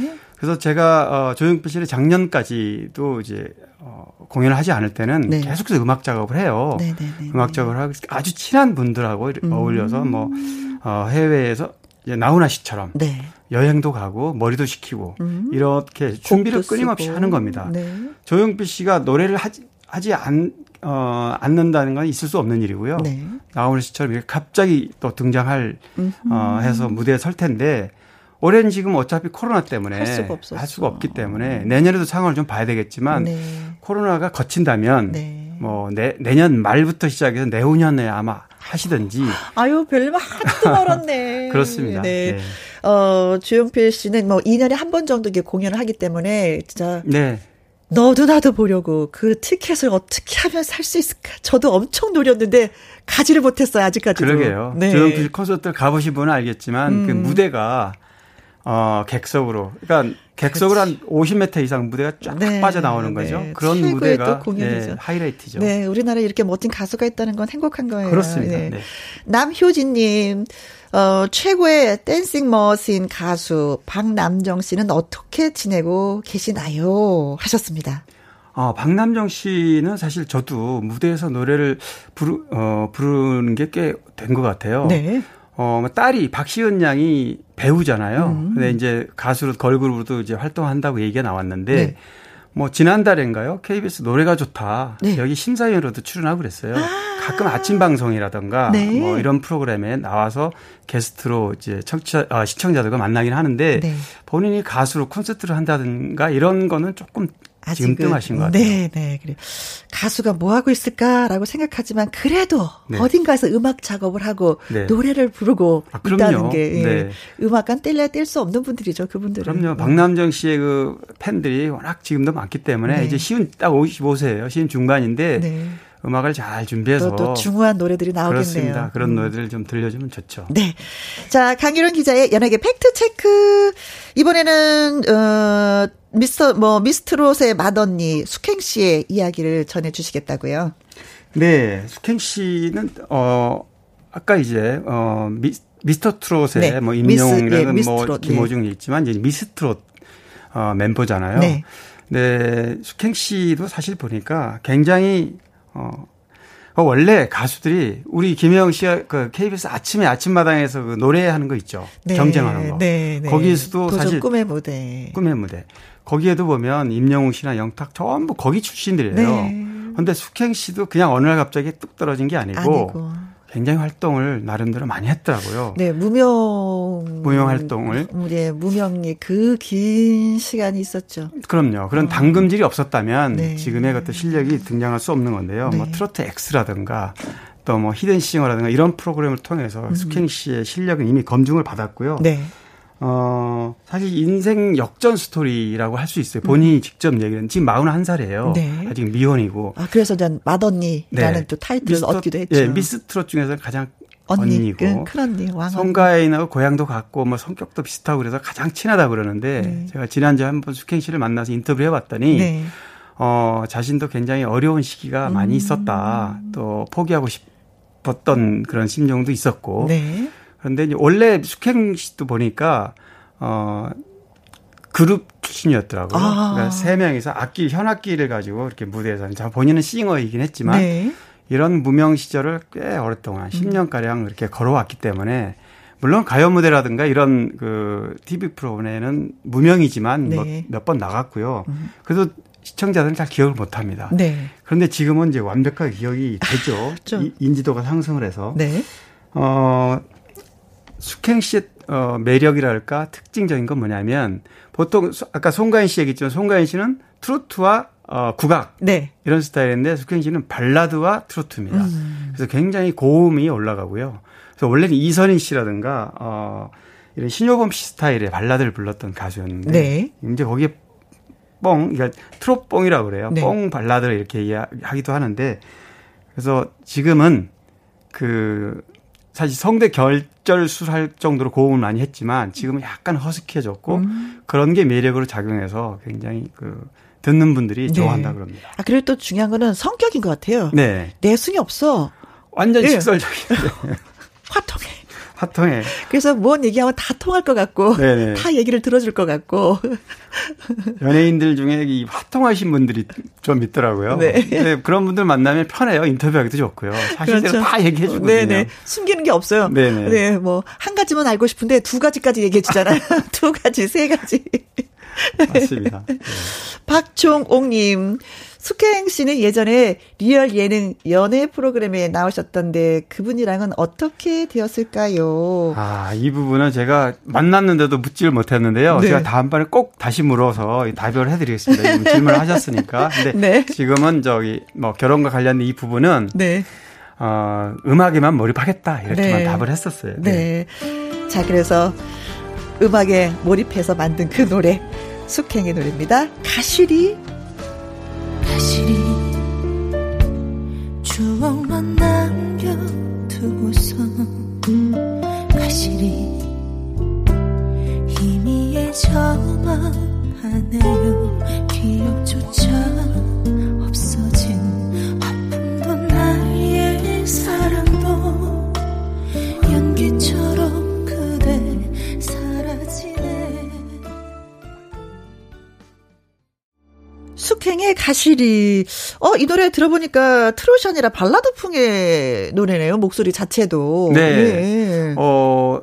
그래서 제가 어 조용필 씨를 작년까지도 이제 어 공연을 하지 않을 때는 네. 계속해서 음악 작업을 해요. 네, 네, 네. 음악 작업을 하고 아주 친한 분들하고 음. 어울려서 뭐 어, 해외에서 나훈아 씨처럼 네. 여행도 가고 머리도 식히고 이렇게 준비를 음. 끊임없이 쓰고. 하는 겁니다. 네. 조용필 씨가 노래를 하지 하지 않 어, 않는다는 건 있을 수 없는 일이고요. 네. 나훈아 씨처럼 갑자기 또 등장할 어, 해서 무대에 설 텐데 올해는 지금 어차피 코로나 때문에 할 수가 없었어. 할 수가 없기 때문에 내년에도 상황을 좀 봐야 되겠지만 네. 코로나가 거친다면 네. 뭐 내, 내년 말부터 시작해서 내후년에 아마 하시든지 아유, 별말 하나도 멀었네. 그렇습니다. 네. 네. 어, 주영필 씨는 뭐 2년에 한 번 정도 이렇게 공연을 하기 때문에 진짜 네. 너도 나도 보려고 그 티켓을 어떻게 하면 살 수 있을까? 저도 엄청 노렸는데 가지를 못했어요, 아직까지도. 그러게요. 네. 조용필 콘서트 가보신 분은 알겠지만 그 음. 무대가 어 객석으로 그러니까 객석으로 한 50m 이상 무대가 쫙 네, 빠져나오는 네. 거죠. 그런 무대가 또 공연이죠. 네, 하이라이트죠. 네, 우리나라에 이렇게 멋진 가수가 있다는 건 행복한 거예요. 그렇습니다. 네. 네. 남효진님, 어, 최고의 댄싱 머신 가수 박남정 씨는 어떻게 지내고 계시나요? 하셨습니다. 어, 박남정 씨는 사실 저도 무대에서 노래를 부르, 어, 부르는 게 꽤 된 것 같아요. 네. 어, 뭐 딸이 박시은 양이 배우잖아요. 음. 근데 이제 가수로 걸그룹으로도 이제 활동한다고 얘기가 나왔는데 네. 뭐 지난달인가요? KBS 노래가 좋다. 네. 여기 심사위원으로도 출연하고 그랬어요. 가끔 아침 방송이라던가 네. 뭐 이런 프로그램에 나와서 게스트로 이제 청취자 아, 시청자들과 만나긴 하는데 네. 본인이 가수로 콘서트를 한다든가 이런 거는 조금 지금 뜸하신 것 같아요. 네, 네, 그래. 가수가 뭐 하고 있을까라고 생각하지만 그래도 네. 어딘가에서 음악 작업을 하고 네. 노래를 부르고 아. 있다는 게 예. 네. 음악관 뗄래야 뗄 수 없는 분들이죠, 그분들은. 그럼요. 박남정 씨의 그 팬들이 워낙 지금도 많기 때문에 네. 이제 시운 딱 55세예요. 시운 중반인데 네. 음악을 잘 준비해서 또, 또 중후한 노래들이 나오겠네요. 그렇습니다. 그런 음. 노래들을 좀 들려주면 좋죠. 네. 자, 강일홍 기자의 연예계 팩트 체크. 이번에는, 어, 미스터, 뭐, 미스트롯의 맏언니, 숙행 씨의 이야기를 전해주시겠다고요. 네, 숙행 씨는 어 아까 이제 어 미, 미스터 트롯의 네. 뭐 임영웅이라는 예, 뭐 김호중이 있지만 이제 미스트롯 어 멤버잖아요. 네. 네, 숙행 씨도 사실 보니까 굉장히 어 어, 원래 가수들이 우리 김혜영 씨가 그 KBS 아침에 아침마당에서 그 노래하는 거 있죠. 네. 경쟁하는 거. 네, 네. 거기에서도 사실 꿈의 무대. 꿈의 무대. 거기에도 보면 임영웅 씨나 영탁 전부 거기 출신들이에요. 네. 근데 숙행 씨도 그냥 어느 날 갑자기 뚝 떨어진 게 아니고, 아니고. 굉장히 활동을 나름대로 많이 했더라고요. 네, 무명. 무명 활동을. 네, 무명의 그 긴 시간이 있었죠. 그럼요. 그런 당금질이 없었다면 어. 네. 지금의 그것도 실력이 등장할 수 없는 건데요. 네. 뭐 트로트 X라든가 또 뭐 히든싱어라든가 이런 프로그램을 통해서 음. 숙행 씨의 실력은 이미 검증을 받았고요. 네. 어, 사실 인생 역전 스토리라고 할 수 있어요. 본인이 직접 얘기는 지금 41살이에요. 음. 네. 아직 미혼이고. 아, 그래서 전 맏언니라는 네. 또 타이틀을 미스터- 얻기도 했죠. 예, 미스 트롯 중에서 가장 언니, 언니고. 그, 큰언니, 왕언니. 송가인하고 고향도 같고 뭐 성격도 비슷하고 그래서 가장 친하다 그러는데 네. 제가 지난주에 한번 숙행 씨를 만나서 인터뷰를 해봤더니 네. 어 자신도 굉장히 어려운 시기가 음. 많이 있었다. 또 포기하고 싶었던 그런 심정도 있었고. 네. 그런데 이제 원래 숙행 씨도 보니까 어 그룹 출신이었더라고요. 아. 그러니까 세 명이서 악기 현악기를 가지고 이렇게 무대에서 자 본인은 싱어이긴 했지만 네. 이런 무명 시절을 꽤 오랫동안 10년 가량 이렇게 걸어왔기 때문에 물론 가요 무대라든가 이런 그 TV 프로그램에는 무명이지만 네. 몇번 나갔고요. 그래도 시청자들은 잘 기억을 못 합니다. 네. 그런데 지금은 이제 완벽하게 기억이 되죠. 좀. 이- 인지도가 상승을 해서. 네. 어, 숙행 씨의 어, 매력이랄까 특징적인 건 뭐냐면 보통 소- 아까 송가인 씨 얘기했지만 송가인 씨는 트로트와 어, 국악 네. 이런 스타일인데 숙행 씨는 발라드와 트로트입니다. 음. 그래서 굉장히 고음이 올라가고요. 그래서 원래는 이선희 씨라든가 어, 이런 신효범 씨 스타일의 발라드를 불렀던 가수였는데 네. 이제 거기에 뻥, 그러니까 트롯뽕이라고 그래요. 네. 뽕 발라드를 이렇게 이야기하기도 하는데 그래서 지금은 그 사실 성대 결절술할 정도로 고음을 많이 했지만 지금은 약간 허스키해졌고 음. 그런 게 매력으로 작용해서 굉장히 그 듣는 분들이 네. 좋아한다 그럽니다. 아, 그리고 또 중요한 거는 성격인 것 같아요. 네. 내숭이 없어. 완전 예. 직설적인데 화통해. 화통해. 그래서 뭔 얘기하면 다 통할 것 같고, 네네. 다 얘기를 들어줄 것 같고. 연예인들 중에 이 화통하신 분들이 좀 있더라고요. 네. 근데 그런 분들 만나면 편해요. 인터뷰하기도 좋고요. 사실대로 다 얘기해 주거든요. 그렇죠. 네네. 숨기는 게 없어요. 네네. 네, 뭐, 한 가지만 알고 싶은데 두 가지까지 얘기해 주잖아요. 두 가지, 세 가지. 맞습니다. 네. 박종옥님, 숙행 씨는 예전에 리얼 예능 연애 프로그램에 나오셨던데 그분이랑은 어떻게 되었을까요? 아, 이 부분은 제가 만났는데도 묻지를 못했는데요. 네. 제가 다음번에 꼭 다시 물어서 답변을 해드리겠습니다. 질문을 하셨으니까. 근데 네. 지금은 저기 뭐 결혼과 관련된 이 부분은 네. 어, 음악에만 몰입하겠다 이렇게만 네. 답을 했었어요. 네. 자, 그래서 음악에 몰입해서 만든 그 노래, 숙행의 노래입니다. 가시리. 가시리 추억만 남겨두고서 가시리 희미해져만 하네요 기억조차 숙행의 가시리. 어, 이 노래 들어보니까 트롯이 아니라 발라드풍의 노래네요. 목소리 자체도. 네. 네. 어,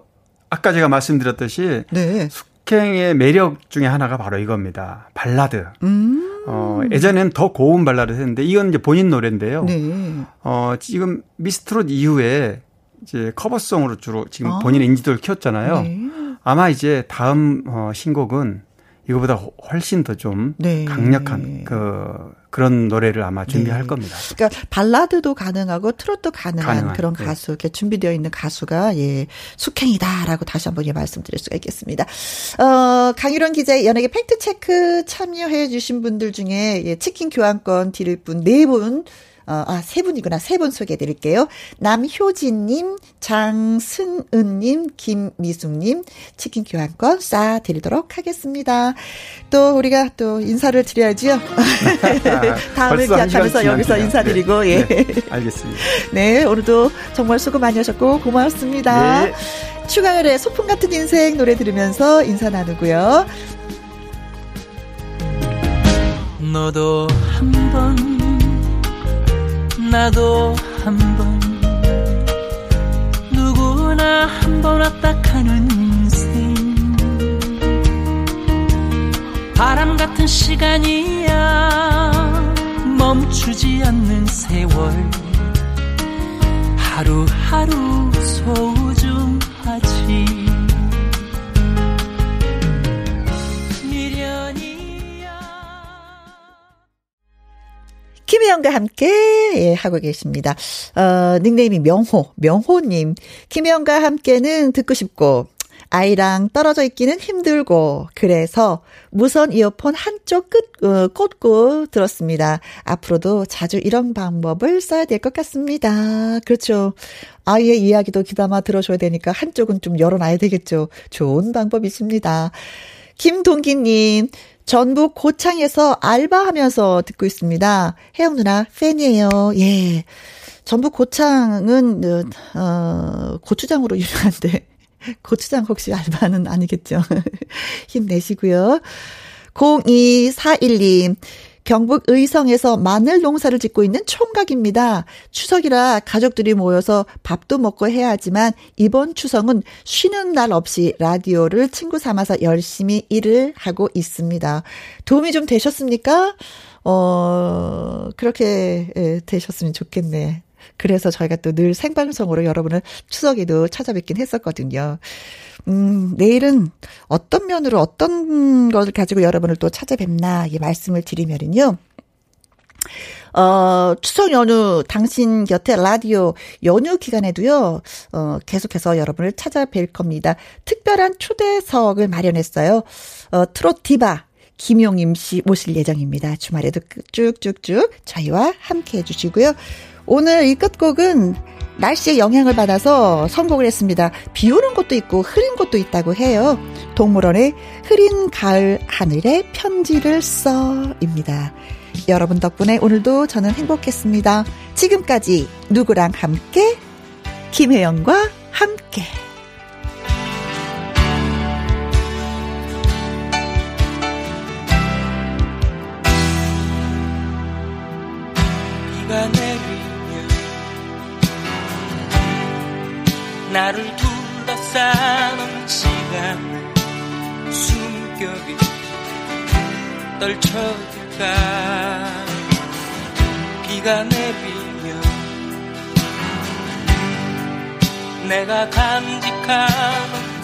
아까 제가 말씀드렸듯이 네. 숙행의 매력 중에 하나가 바로 이겁니다. 발라드. 음. 어, 예전에는 더 고운 발라드 했는데 이건 이제 본인 노래인데요. 네. 어, 지금 미스트롯 이후에 이제 cover song으로 주로 지금 아. 본인의 인지도를 키웠잖아요. 네. 아마 이제 다음 어, 신곡은 이거보다 훨씬 더좀 네. 강력한 그 그런 노래를 아마 준비할 네. 겁니다. 그러니까 발라드도 가능하고 트롯도 가능한, 가능한, 그런 네. 가수, 이렇게 준비되어 있는 가수가 예 숙행이다라고 다시 한번 예, 말씀드릴 수가 있겠습니다. 어 강유론 기자의 연예계 팩트 체크 참여해 주신 분들 중에 예, 치킨 교환권 드릴 분 네 분. 어, 아, 세 분이구나. 세 분 소개해 드릴게요. 남효진님, 장승은님, 김미숙님, 치킨 교환권 쏴 드리도록 하겠습니다. 또, 우리가 또 인사를 드려야지요. 다음을 기약하면서 여기서. 인사드리고, 네. 예. 네, 알겠습니다. 네, 오늘도 정말 수고 많이 하셨고 고맙습니다. 네. 추가열의 소풍 같은 인생 노래 들으면서 인사 나누고요. 너도 한 번, 나도 한 번, 누구나 한번 왔다 가는 인생. 바람 같은 시간이야, 멈추지 않는 세월. 하루하루 소중하지. 김혜영과 함께 예, 하고 계십니다. 어, 닉네임이 명호, 명호님. 김혜영과 함께는 듣고 싶고 아이랑 떨어져 있기는 힘들고 그래서 무선 이어폰 한쪽 끝 어, 꽂고 들었습니다. 앞으로도 자주 이런 방법을 써야 될 것 같습니다. 그렇죠. 아이의 이야기도 귀담아 들어줘야 되니까 한쪽은 좀 열어놔야 되겠죠. 좋은 방법이십니다. 김동기님, 전북 고창에서 알바하면서 듣고 있습니다. 혜영 누나 팬이에요. 예. 전북 고창은 어, 어 고추장으로 유명한데 고추장 혹시 알바는 아니겠죠. 힘내시고요. 02412 경북 의성에서 마늘 농사를 짓고 있는 총각입니다. 추석이라 가족들이 모여서 밥도 먹고 해야 하지만 이번 추석은 쉬는 날 없이 라디오를 친구 삼아서 열심히 일을 하고 있습니다. 도움이 좀 되셨습니까? 어, 그렇게 예, 되셨으면 좋겠네. 그래서 저희가 또 늘 생방송으로 여러분을 추석에도 찾아뵙긴 했었거든요. 음, 내일은 어떤 면으로 어떤 것을 가지고 여러분을 또 찾아뵙나, 이 말씀을 드리면은요. 어, 추석 연휴 당신 곁에 라디오 연휴 기간에도요, 어, 계속해서 여러분을 찾아뵐 겁니다. 특별한 초대석을 마련했어요. 어, 트롯 디바. 김용임 씨 모실 예정입니다. 주말에도 쭉쭉쭉 저희와 함께 해주시고요. 오늘 이 끝곡은 날씨의 영향을 받아서 선곡을 했습니다. 비 오는 곳도 있고 흐린 곳도 있다고 해요. 동물원의 흐린 가을 하늘에 편지를 써입니다. 여러분 덕분에 오늘도 저는 행복했습니다. 지금까지 누구랑 함께? 김혜영과 함께. 비가 내 나를 둘러싸는 시간을 숨결이 떨쳐질까? 비가 내리면 내가 간직하는